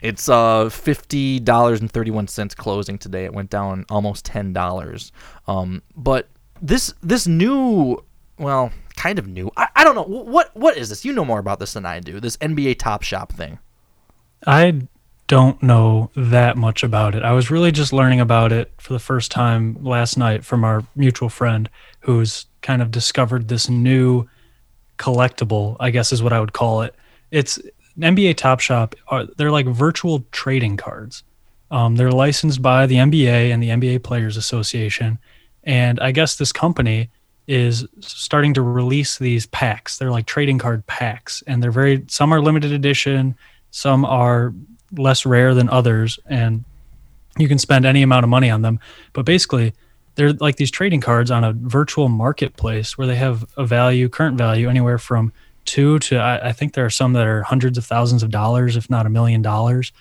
It's uh fifty dollars and thirty one cents closing today. It went down almost ten dollars. Um, but this this new well, kind of new. I, I don't know what what is this. You know more about this than I do. This NBA Top Shot thing. I don't know that much about it. I was really just learning about it for the first time last night from our mutual friend who's kind of discovered this new collectible, I guess is what I would call it. It's NBA Top Shot. Are, they're like virtual trading cards. Um, they're licensed by the NBA and the NBA Players Association. And I guess this company is starting to release these packs. They're like trading card packs, and they're very, some are limited edition, some are less rare than others, and you can spend any amount of money on them. But basically, they're like these trading cards on a virtual marketplace where they have a value, current value, anywhere from two to I, I think there are some that are hundreds of thousands of dollars, if not a million dollars.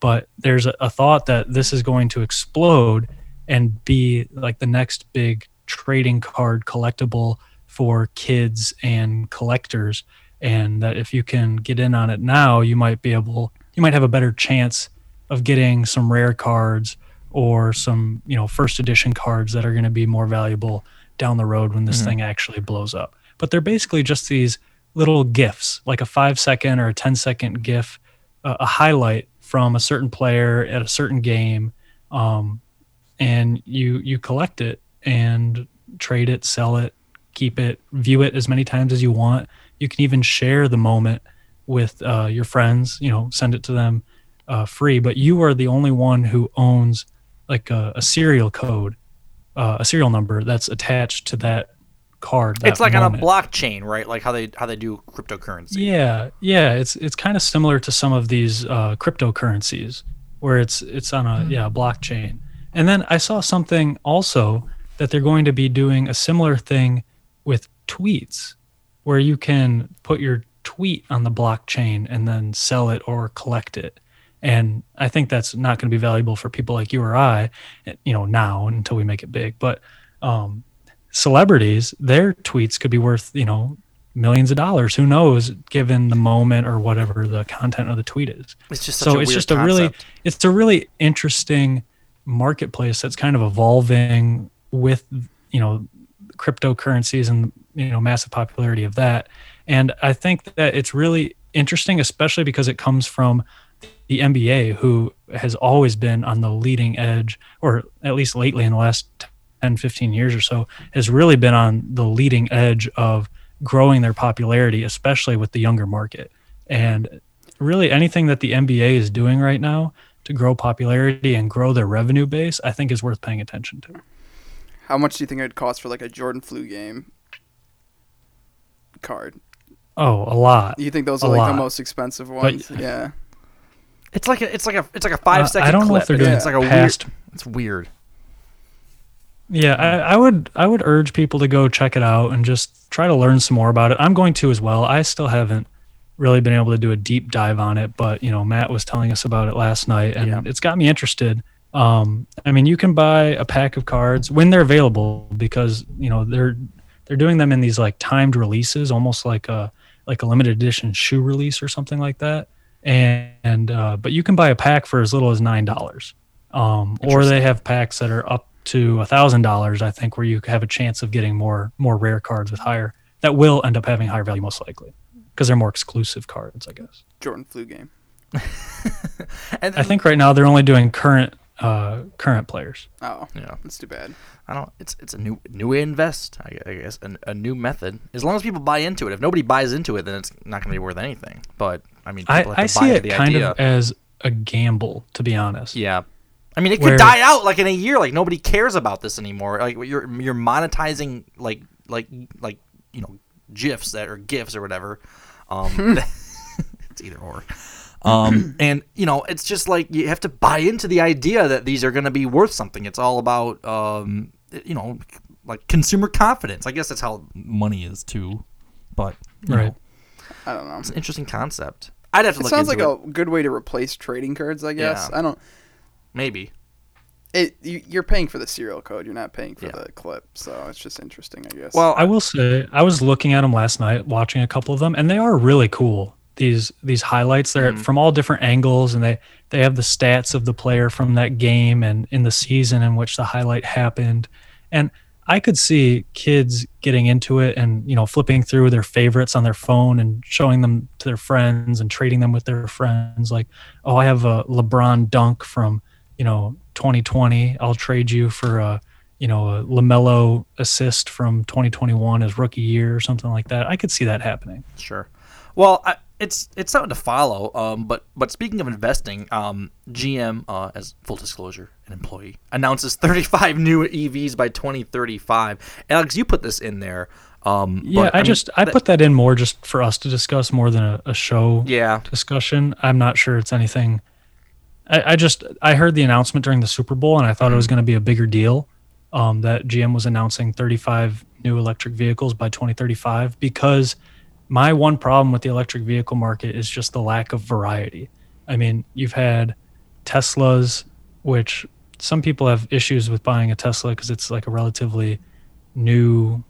But there's a, a thought that this is going to explode and be like the next big trading card collectible for kids and collectors. And that if you can get in on it now, you might be able, you might have a better chance of getting some rare cards or some, you know, first edition cards that are going to be more valuable down the road when this Mhm. thing actually blows up. But they're basically just these little gifs, like a five second or a 10 second gif, a highlight from a certain player at a certain game. Um, and you, you collect it and trade it, sell it, keep it, view it as many times as you want. You can even share the moment with uh, your friends, you know, send it to them uh, free, but you are the only one who owns like a, a serial code, uh, a serial number that's attached to that card. it's like moment. on a blockchain, right? Like how they how they do cryptocurrency. Yeah, yeah, it's it's kind of similar to some of these uh, cryptocurrencies where it's it's on a yeah blockchain. And then I saw something also that they're going to be doing a similar thing with tweets, where you can put your tweet on the blockchain and then sell it or collect it. And I think that's not going to be valuable for people like you or I, eh, you know, now until we make it big. But um, celebrities, their tweets could be worth, you know, millions of dollars. Who knows, given the moment or whatever the content of the tweet is. It's just so a it's just a really it's a really interesting marketplace that's kind of evolving with you know cryptocurrencies and you know massive popularity of that and i think that it's really interesting especially because it comes from the nba who has always been on the leading edge or at least lately in the last 10 15 years or so has really been on the leading edge of growing their popularity especially with the younger market and really anything that the nba is doing right now to grow popularity and grow their revenue base i think is worth paying attention to How much do you think it would cost for like a Jordan flu game card? Oh, a lot. You think those A are like lot. the most expensive But- ones? yeah. It's like a, it's like a it's like a five Uh, second I don't know clip. if they're It's- doing it's like a past- weird. It's weird. Yeah, I, I would I would urge people to go check it out and just try to learn some more about it. I'm going to as well. I still haven't really been able to do a deep dive on it, but you know, Matt was telling us about it last night and Yeah. it's got me interested. Um, I mean, you can buy a pack of cards when they're available because you know they're they're doing them in these like timed releases, almost like a like a limited edition shoe release or something like that. And, and uh, but you can buy a pack for as little as nine dollars, um, or they have packs that are up to a thousand dollars. I think where you have a chance of getting more more rare cards with higher that will end up having higher value most likely because they're more exclusive cards, I guess. Jordan flu game. And I think right now they're only doing current uh, current players. Oh, Yeah. that's too bad. I don't. It's it's a new new way to invest. I, I guess a, a new method. As long as people buy into it. If nobody buys into it, then it's not going to be worth anything. But I mean, I, people have I to see buy it the kind idea. of as a gamble, to be honest. Yeah. I mean, it could die out like in a year. Like nobody cares about this anymore. Like you're you're monetizing like like like you know gifs that or gifs or whatever. Um, it's either or. Um, and you know, it's just like you have to buy into the idea that these are going to be worth something. It's all about um, you know, like consumer confidence. I guess that's how money is too. But you Right. know, I don't know. it's an interesting concept. I'd have to It look sounds like into a good way to replace trading cards. I guess. Yeah. I don't. Maybe. It you, you're paying for the serial code. You're not paying for the clip. So it's just interesting. I guess. Well, I will say I was looking at them last night, watching a couple of them, and they are really cool. These these highlights they're Mm-hmm. from all different angles, and they they have the stats of the player from that game and in the season in which the highlight happened, and I could see kids getting into it and you know flipping through their favorites on their phone and showing them to their friends and trading them with their friends. Like, oh, I have a LeBron dunk from you know 2020. I'll trade you for a you know a LaMelo assist from 2021 as rookie year or something like that. I could see that happening. Sure. Well, I, it's it's something to follow. Um, but but speaking of investing, um, GM, uh, as full disclosure, an employee announces 35 new EVs by 2035. Alex, you put this in there. Um, Yeah, but, I, mean, just I that- put that in more just for us to discuss more than a, a show Yeah. discussion. I'm not sure it's anything. I, I just I heard the announcement during the Super Bowl and I thought it was Mm-hmm. going to be a bigger deal. Um, that GM was announcing 35 new electric vehicles by 2035 because my one problem with the electric vehicle market is just the lack of variety. I mean, you've had Teslas, which some people have issues with buying a Tesla because it's like a relatively new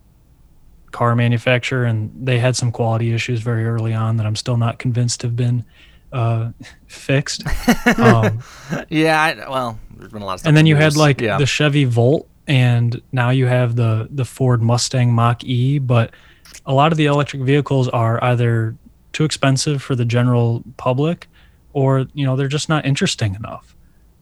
car manufacturer, and they had some quality issues very early on that I'm still not convinced have been uh, fixed. um, yeah, I, well, there's been a lot of stuff. and then you had like yeah. the Chevy Volt, and now you have the the Ford Mustang Mach E. But a lot of the electric vehicles are either too expensive for the general public, or you know they're just not interesting enough.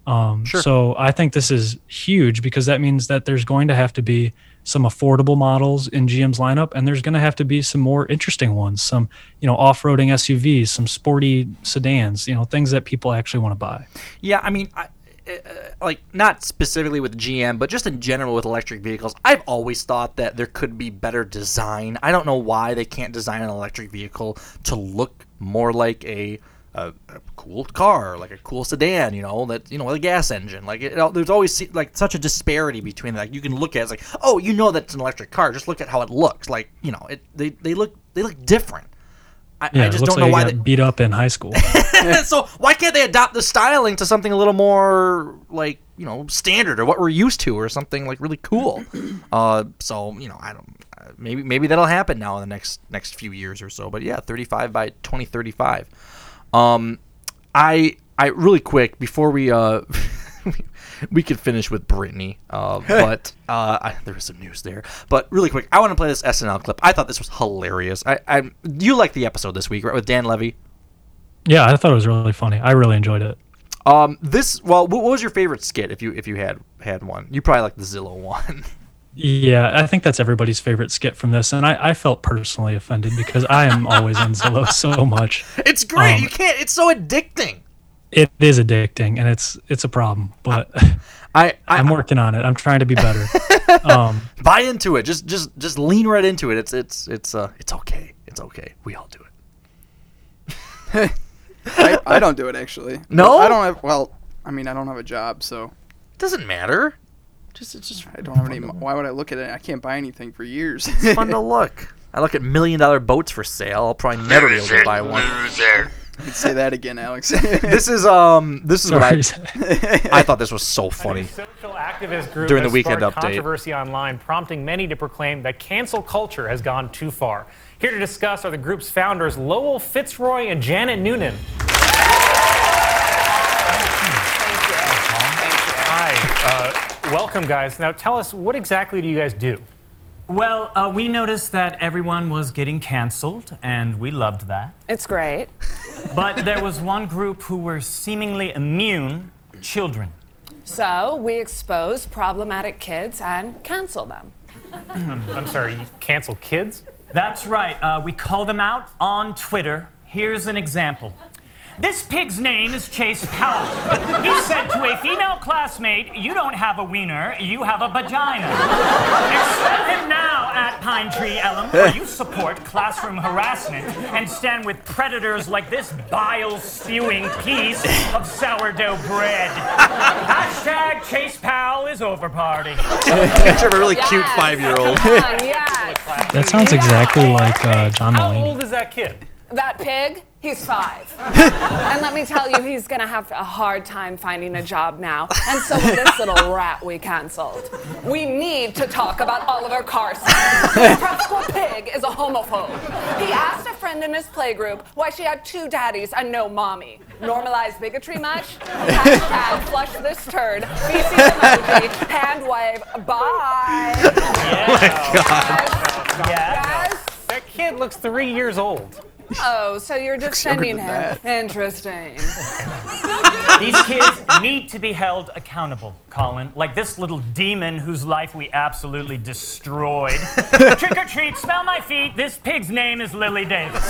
Um, Sure. So I think this is huge because that means that there's going to have to be some affordable models in GM's lineup, and there's going to have to be some more interesting ones, some you know off-roading SUVs, some sporty sedans, you know things that people actually want to buy. Yeah, I mean, I, uh, like not specifically with GM, but just in general with electric vehicles, I've always thought that there could be better design. I don't know why they can't design an electric vehicle to look more like a a, a cool car, like a cool sedan, you know, that you know, with a gas engine. Like it, there's always like such a disparity between like you can look at it, it's like, oh, you know that's an electric car. Just look at how it looks. Like you know, it they, they look they look different. I, Yeah, I it just don't know why they, beat up in high school. so why can't they adopt the styling to something a little more like you know standard or what we're used to or something like really cool? Uh, so you know I don't maybe maybe that'll happen now in the next next few years or so. But yeah, 35 by 2035. Um, I I really quick before we uh we could finish with Brittany, uh, but uh, I, there is some news there. But really quick, I want to play this SNL clip. I thought this was hilarious. I, I you liked the episode this week, right, with Dan Levy? Yeah, I thought it was really funny. I really enjoyed it. Um, this well, what was your favorite skit if you if you had had one? You probably like the Zillow one. Yeah, I think that's everybody's favorite skit from this, and I, I felt personally offended because I am always on Zillow so much. It's great. Um, you can't. It's so addicting. It is addicting, and it's it's a problem. But I, I am working on it. I'm trying to be better. um, Buy into it. Just just just lean right into it. It's it's it's uh it's okay. It's okay. We all do it. I, I don't do it actually. No? I don't have. Well, I mean, I don't have a job, so it Doesn't matter. Just it's just I don't have any. Why would I look at it? I can't buy anything for years. It's fun to look. I look at million dollar boats for sale. I'll probably never be able to buy one. You can say that again, Alex. this is um this is what I I thought this was so funny. social activist group During the weekend update. controversy online, prompting many to proclaim that cancel culture has gone too far. Here to discuss are the group's founders Lowell Fitzroy and Janet Noonan. Thank you. Hi, uh, welcome, guys. Now, tell us what exactly do you guys do? Well, uh, we noticed that everyone was getting canceled, and we loved that. It's great. But there was one group who were seemingly immune children. So we expose problematic kids and cancel them. I'm sorry, you cancel kids? That's right. Uh, we call them out on Twitter. Here's an example. This pig's name is Chase Powell. He said to a female classmate, You don't have a wiener, you have a vagina. Expel him now at Pine Tree Elm, where you support classroom harassment and stand with predators like this bile spewing piece of sourdough bread. Hashtag Chase Powell is over party. Picture of a really cute five year old. that sounds exactly like uh, John How Mulaney. old is that kid? That pig, he's five. and let me tell you, he's gonna have a hard time finding a job now. And so this little rat we canceled. We need to talk about Oliver Carson. The prep school pig is a homophobe. He asked a friend in his playgroup why she had two daddies and no mommy. Normalized bigotry much? Hashtag flush this turd. Feces emoji. Hand wave. Bye. Oh my god. Yeah. That kid looks three years old. Oh, so you're defending him. Interesting. These kids need to be held accountable, Colin. Like this little demon whose life we absolutely destroyed. Trick or treat, smell my feet. This pig's name is Lily Davis.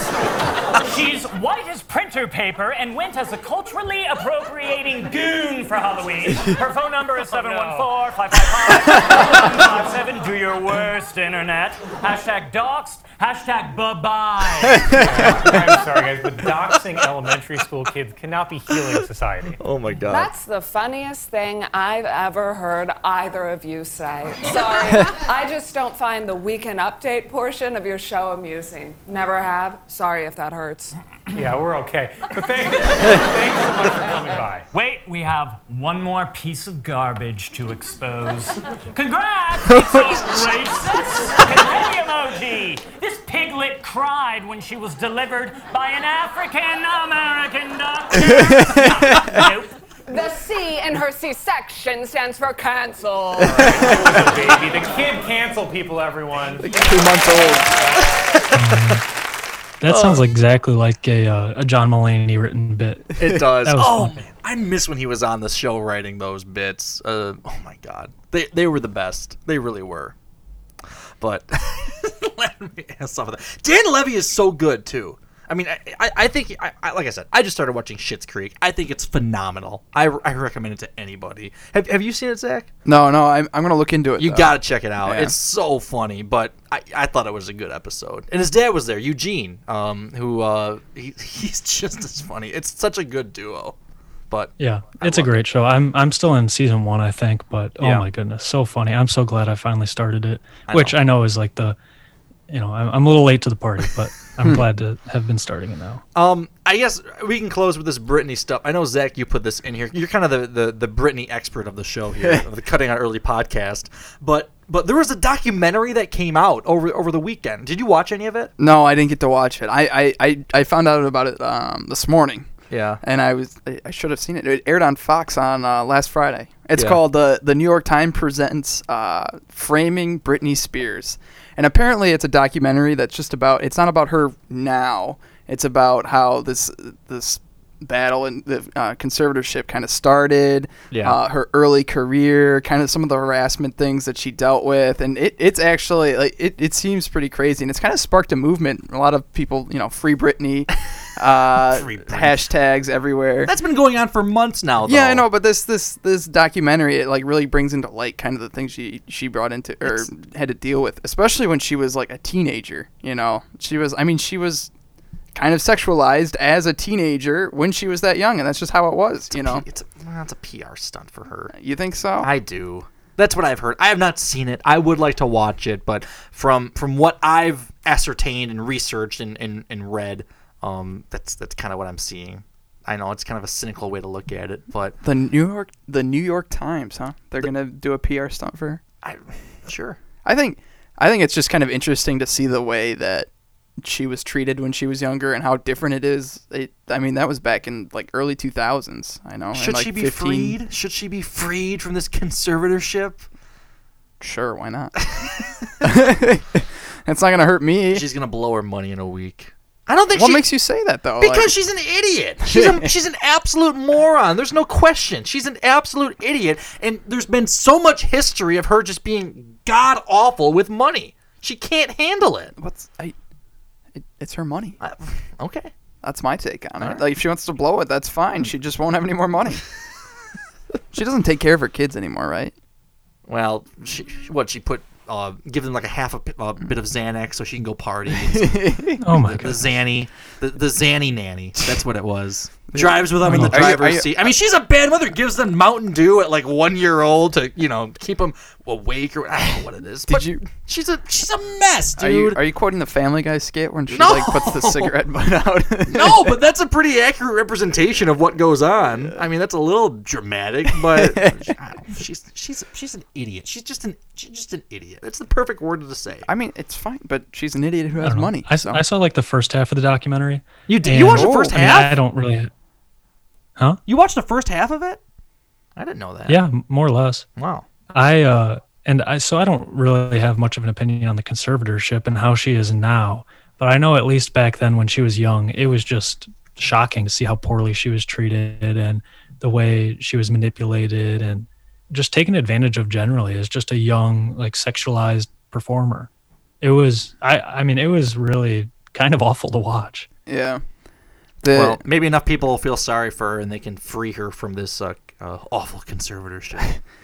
She's white as printer paper and went as a culturally appropriating goon for Halloween. Her phone number is 714 555 Do your worst, internet. Hashtag doxed. Hashtag bye bye. I'm sorry, guys, but doxing elementary school kids cannot be healing society. Oh my god. That's the funniest thing I've ever heard either of you say. Sorry, I just don't find the weekend update portion of your show amusing. Never have. Sorry if that hurts. Yeah, we're okay. But thank, thanks so much for coming by. Wait, we have one more piece of garbage to expose. Congrats! It's a racist confetti emoji. This piglet cried when she was delivered by an African American doctor. nope. The C in her C-section stands for cancel. baby, the kid cancel people, everyone. Two months old. That Oh. sounds exactly like a, uh, a John Mulaney written bit. It does. Oh funny. man, I miss when he was on the show writing those bits. Uh, oh my god, they they were the best. They really were. But let me ask some of that. Dan Levy is so good too. I mean, I, I, I think, I, I, like I said, I just started watching Schitt's Creek. I think it's phenomenal. I, I recommend it to anybody. Have, have you seen it, Zach? No, no, I'm, I'm gonna look into it. You gotta check it out. Yeah. It's so funny, but I, I thought it was a good episode. And his dad was there, Eugene, um, who uh, he, he's just as funny. It's such a good duo. But Yeah, it's a great show. I'm I'm still in season one, I think, but oh Yeah. my goodness, so funny. I'm so glad I finally started it, I which know. I know is like the, you know, I'm, I'm a little late to the party, but I'm glad to have been starting it now. Um, I guess we can close with this Britney stuff. I know Zach, you put this in here. You're kind of the the, the Britney expert of the show here, of the Cutting Out Early podcast. But but there was a documentary that came out over over the weekend. Did you watch any of it? No, I didn't get to watch it. I, I, I, I found out about it um, this morning. Yeah. And I was I- I should have seen it. It aired on Fox on uh, last Friday. It's Yeah. called the the New York Times presents uh, framing Britney Spears, and apparently it's a documentary that's just about. It's not about her now. It's about how this this battle and the uh, conservatorship kind of started. Yeah. Uh, her early career, kind of some of the harassment things that she dealt with, and it, it's actually like it, it seems pretty crazy, and it's kind of sparked a movement. A lot of people, you know, free Britney, uh, hashtags everywhere. That's been going on for months now. Though. Yeah, I know, but this this this documentary it like really brings into light kind of the things she she brought into or had to deal with, especially when she was like a teenager. You know, she was. I mean, she was kind of sexualized as a teenager when she was that young, and that's just how it was. You know, it's a, well, it's a PR stunt for her. You think so? I do. That's what I've heard. I have not seen it. I would like to watch it, but from from what I've ascertained and researched and, and, and read, um, that's that's kind of what I'm seeing. I know it's kind of a cynical way to look at it, but the New York the New York Times, huh? They're gonna do a PR stunt for her. I sure. I think I think it's just kind of interesting to see the way that she was treated when she was younger and how different it is. It, I mean, that was back in like early 2000s. I know. should like, she be 15 freed? Should she be freed from this conservatorship? Sure, why not? It's not gonna hurt me. She's gonna blow her money in a week. I don't think What she, makes you say that though? Because Like- she's an idiot. She's a, she's an absolute moron. There's no question. She's an absolute idiot, and there's been so much history of her just being god awful with money. She can't handle it. What's I? It, it's her money. Uh, okay. That's my take on it. Alright. Like if she wants to blow it, that's fine. Hmm. She just won't have any more money. she doesn't take care of her kids anymore, right? Well, she, what she put, uh, give them like a half a, a hmm. bit of Xanax so she can go party. Oh my the, the God. Zanny, the, the Zanny nanny. That's what it was. Drives with them in the Are you- driver's you- seat. I mean, she's a bad mother. Gives them Mountain Dew at like one year old to you know keep them awake or I don't know what it is. Did you? She's a she's a mess, Are you dude. are you quoting the Family Guy skit when she No. like puts the cigarette butt out? no, but that's a pretty accurate representation of what goes on. I mean, that's a little dramatic, but I she's she's she's an idiot. She's just an she's just an idiot. That's the perfect word to say. I mean, it's fine, but she's an idiot who has don't money. I, s- so. I saw like the first half of the documentary. You did- you watched the first I mean, half? I don't really. Huh? You watched the first half of it? I didn't know that. Yeah, more or less. Wow. I uh and I so I don't really have much of an opinion on the conservatorship and how she is now, but I know at least back then when she was young, it was just shocking to see how poorly she was treated and the way she was manipulated and just taken advantage of generally as just a young like sexualized performer. It was I I mean it was really kind of awful to watch. yeah. The, well, maybe enough people will feel sorry for her and they can free her from this uh, uh, awful conservatorship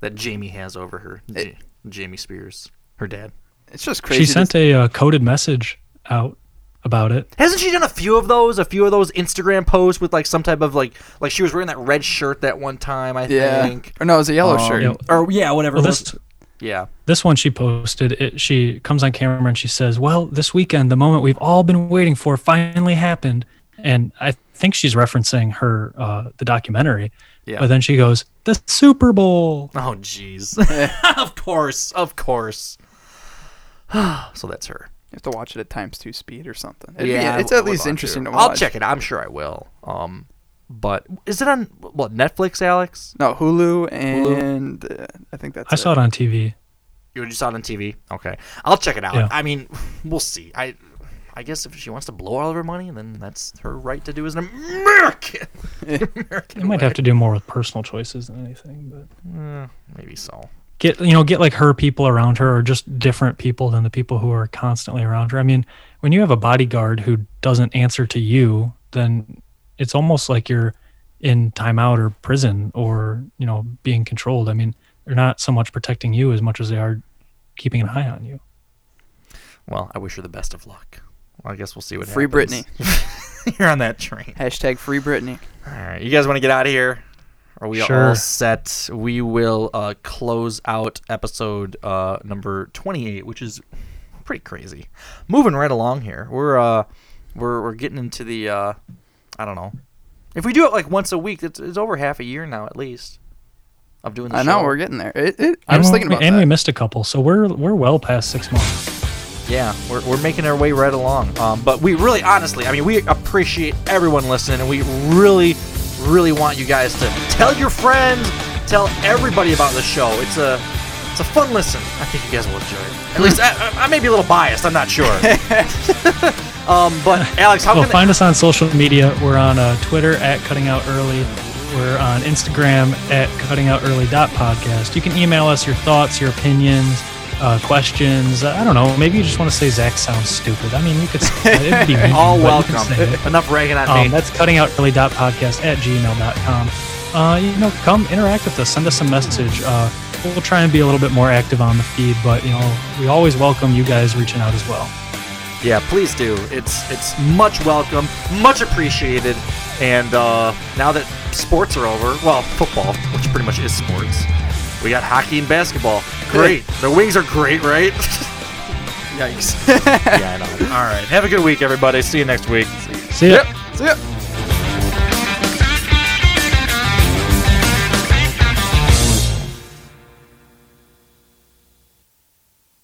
that Jamie has over her. J- Jamie Spears, her dad. it's just crazy. She sent a uh, coded message out about it. Hasn't she done a few of those? A few of those Instagram posts with like some type of like like she was wearing that red shirt that one time. I Yeah. think. Or no, it was a yellow Um, shirt. Or yeah, whatever. Well, this yeah. This one she posted, it, she comes on camera and she says, Well, this weekend, the moment we've all been waiting for finally happened. And I think she's referencing her, uh, the documentary. Yeah. But then she goes, The Super Bowl. Oh, jeez. of course, of course. so that's her. You have to watch it at times two speed or something. It'd be- yeah, it's I at would least interesting to, watch I'll check it. I'm sure I will. Um, but is it on what Netflix, Alex? No, Hulu and uh, I think that's. I saw it on TV. You just saw it on TV. Okay, I'll check it out. Yeah. I mean, we'll see. I, I guess if she wants to blow all of her money, then that's her right to do as an American. American You might have to do more with personal choices than anything, but Eh, maybe so. get you know get like her people around her or just different people than the people who are constantly around her i mean when you have a bodyguard who doesn't answer to you then it's almost like you're in timeout or prison or you know being controlled i mean they're not so much protecting you as much as they are keeping an eye on you Well, I wish her the best of luck. Well, I guess we'll see what happens. Free happens. Britney. You're on that train. Hashtag free Britney. All right, you guys want to get out of here? Are we Sure. all set? We will uh, close out episode uh, number 28, which is pretty crazy. Moving right along here, we're uh, we're we're getting into the uh, I don't know. If we do it like once a week, it's, it's over half a year now at least of doing the I show. know we're getting there. It, it, I And was we- thinking about and that. we missed a couple so we're we're well past six months yeah, we're, we're making our way right along. Um, but we really, honestly, I mean, we appreciate everyone listening, and we really, really want you guys to tell your friends, tell everybody about the show. It's a it's a fun listen. I think you guys will enjoy it. At least I, I- I may be a little biased. I'm not sure. um, but Alex, how well, can find us on social media. We're on uh, Twitter at Cutting Out Early. We're on Instagram at Cutting Out Early podcast. You can email us your thoughts, your opinions, uh, questions. I don't know. Maybe you just want to say Zach sounds stupid. I mean, you could. It'd be mean, all but you can welcome? Enough ragging on Um, me. that's cutting out early dot podcast at gmail.com. Uh, you know, come interact with us. Send us a message. Uh, we'll try and be a little bit more active on the feed, but you know, we always welcome you guys reaching out as well. Yeah, please do. It's it's much welcome, much appreciated. And uh, now that sports are over, well, football, which pretty much is sports, we got hockey and basketball. Great. the wings are great, right? Yikes. yeah, I know. All right. Have a good week, everybody. See you next week. See ya. See ya.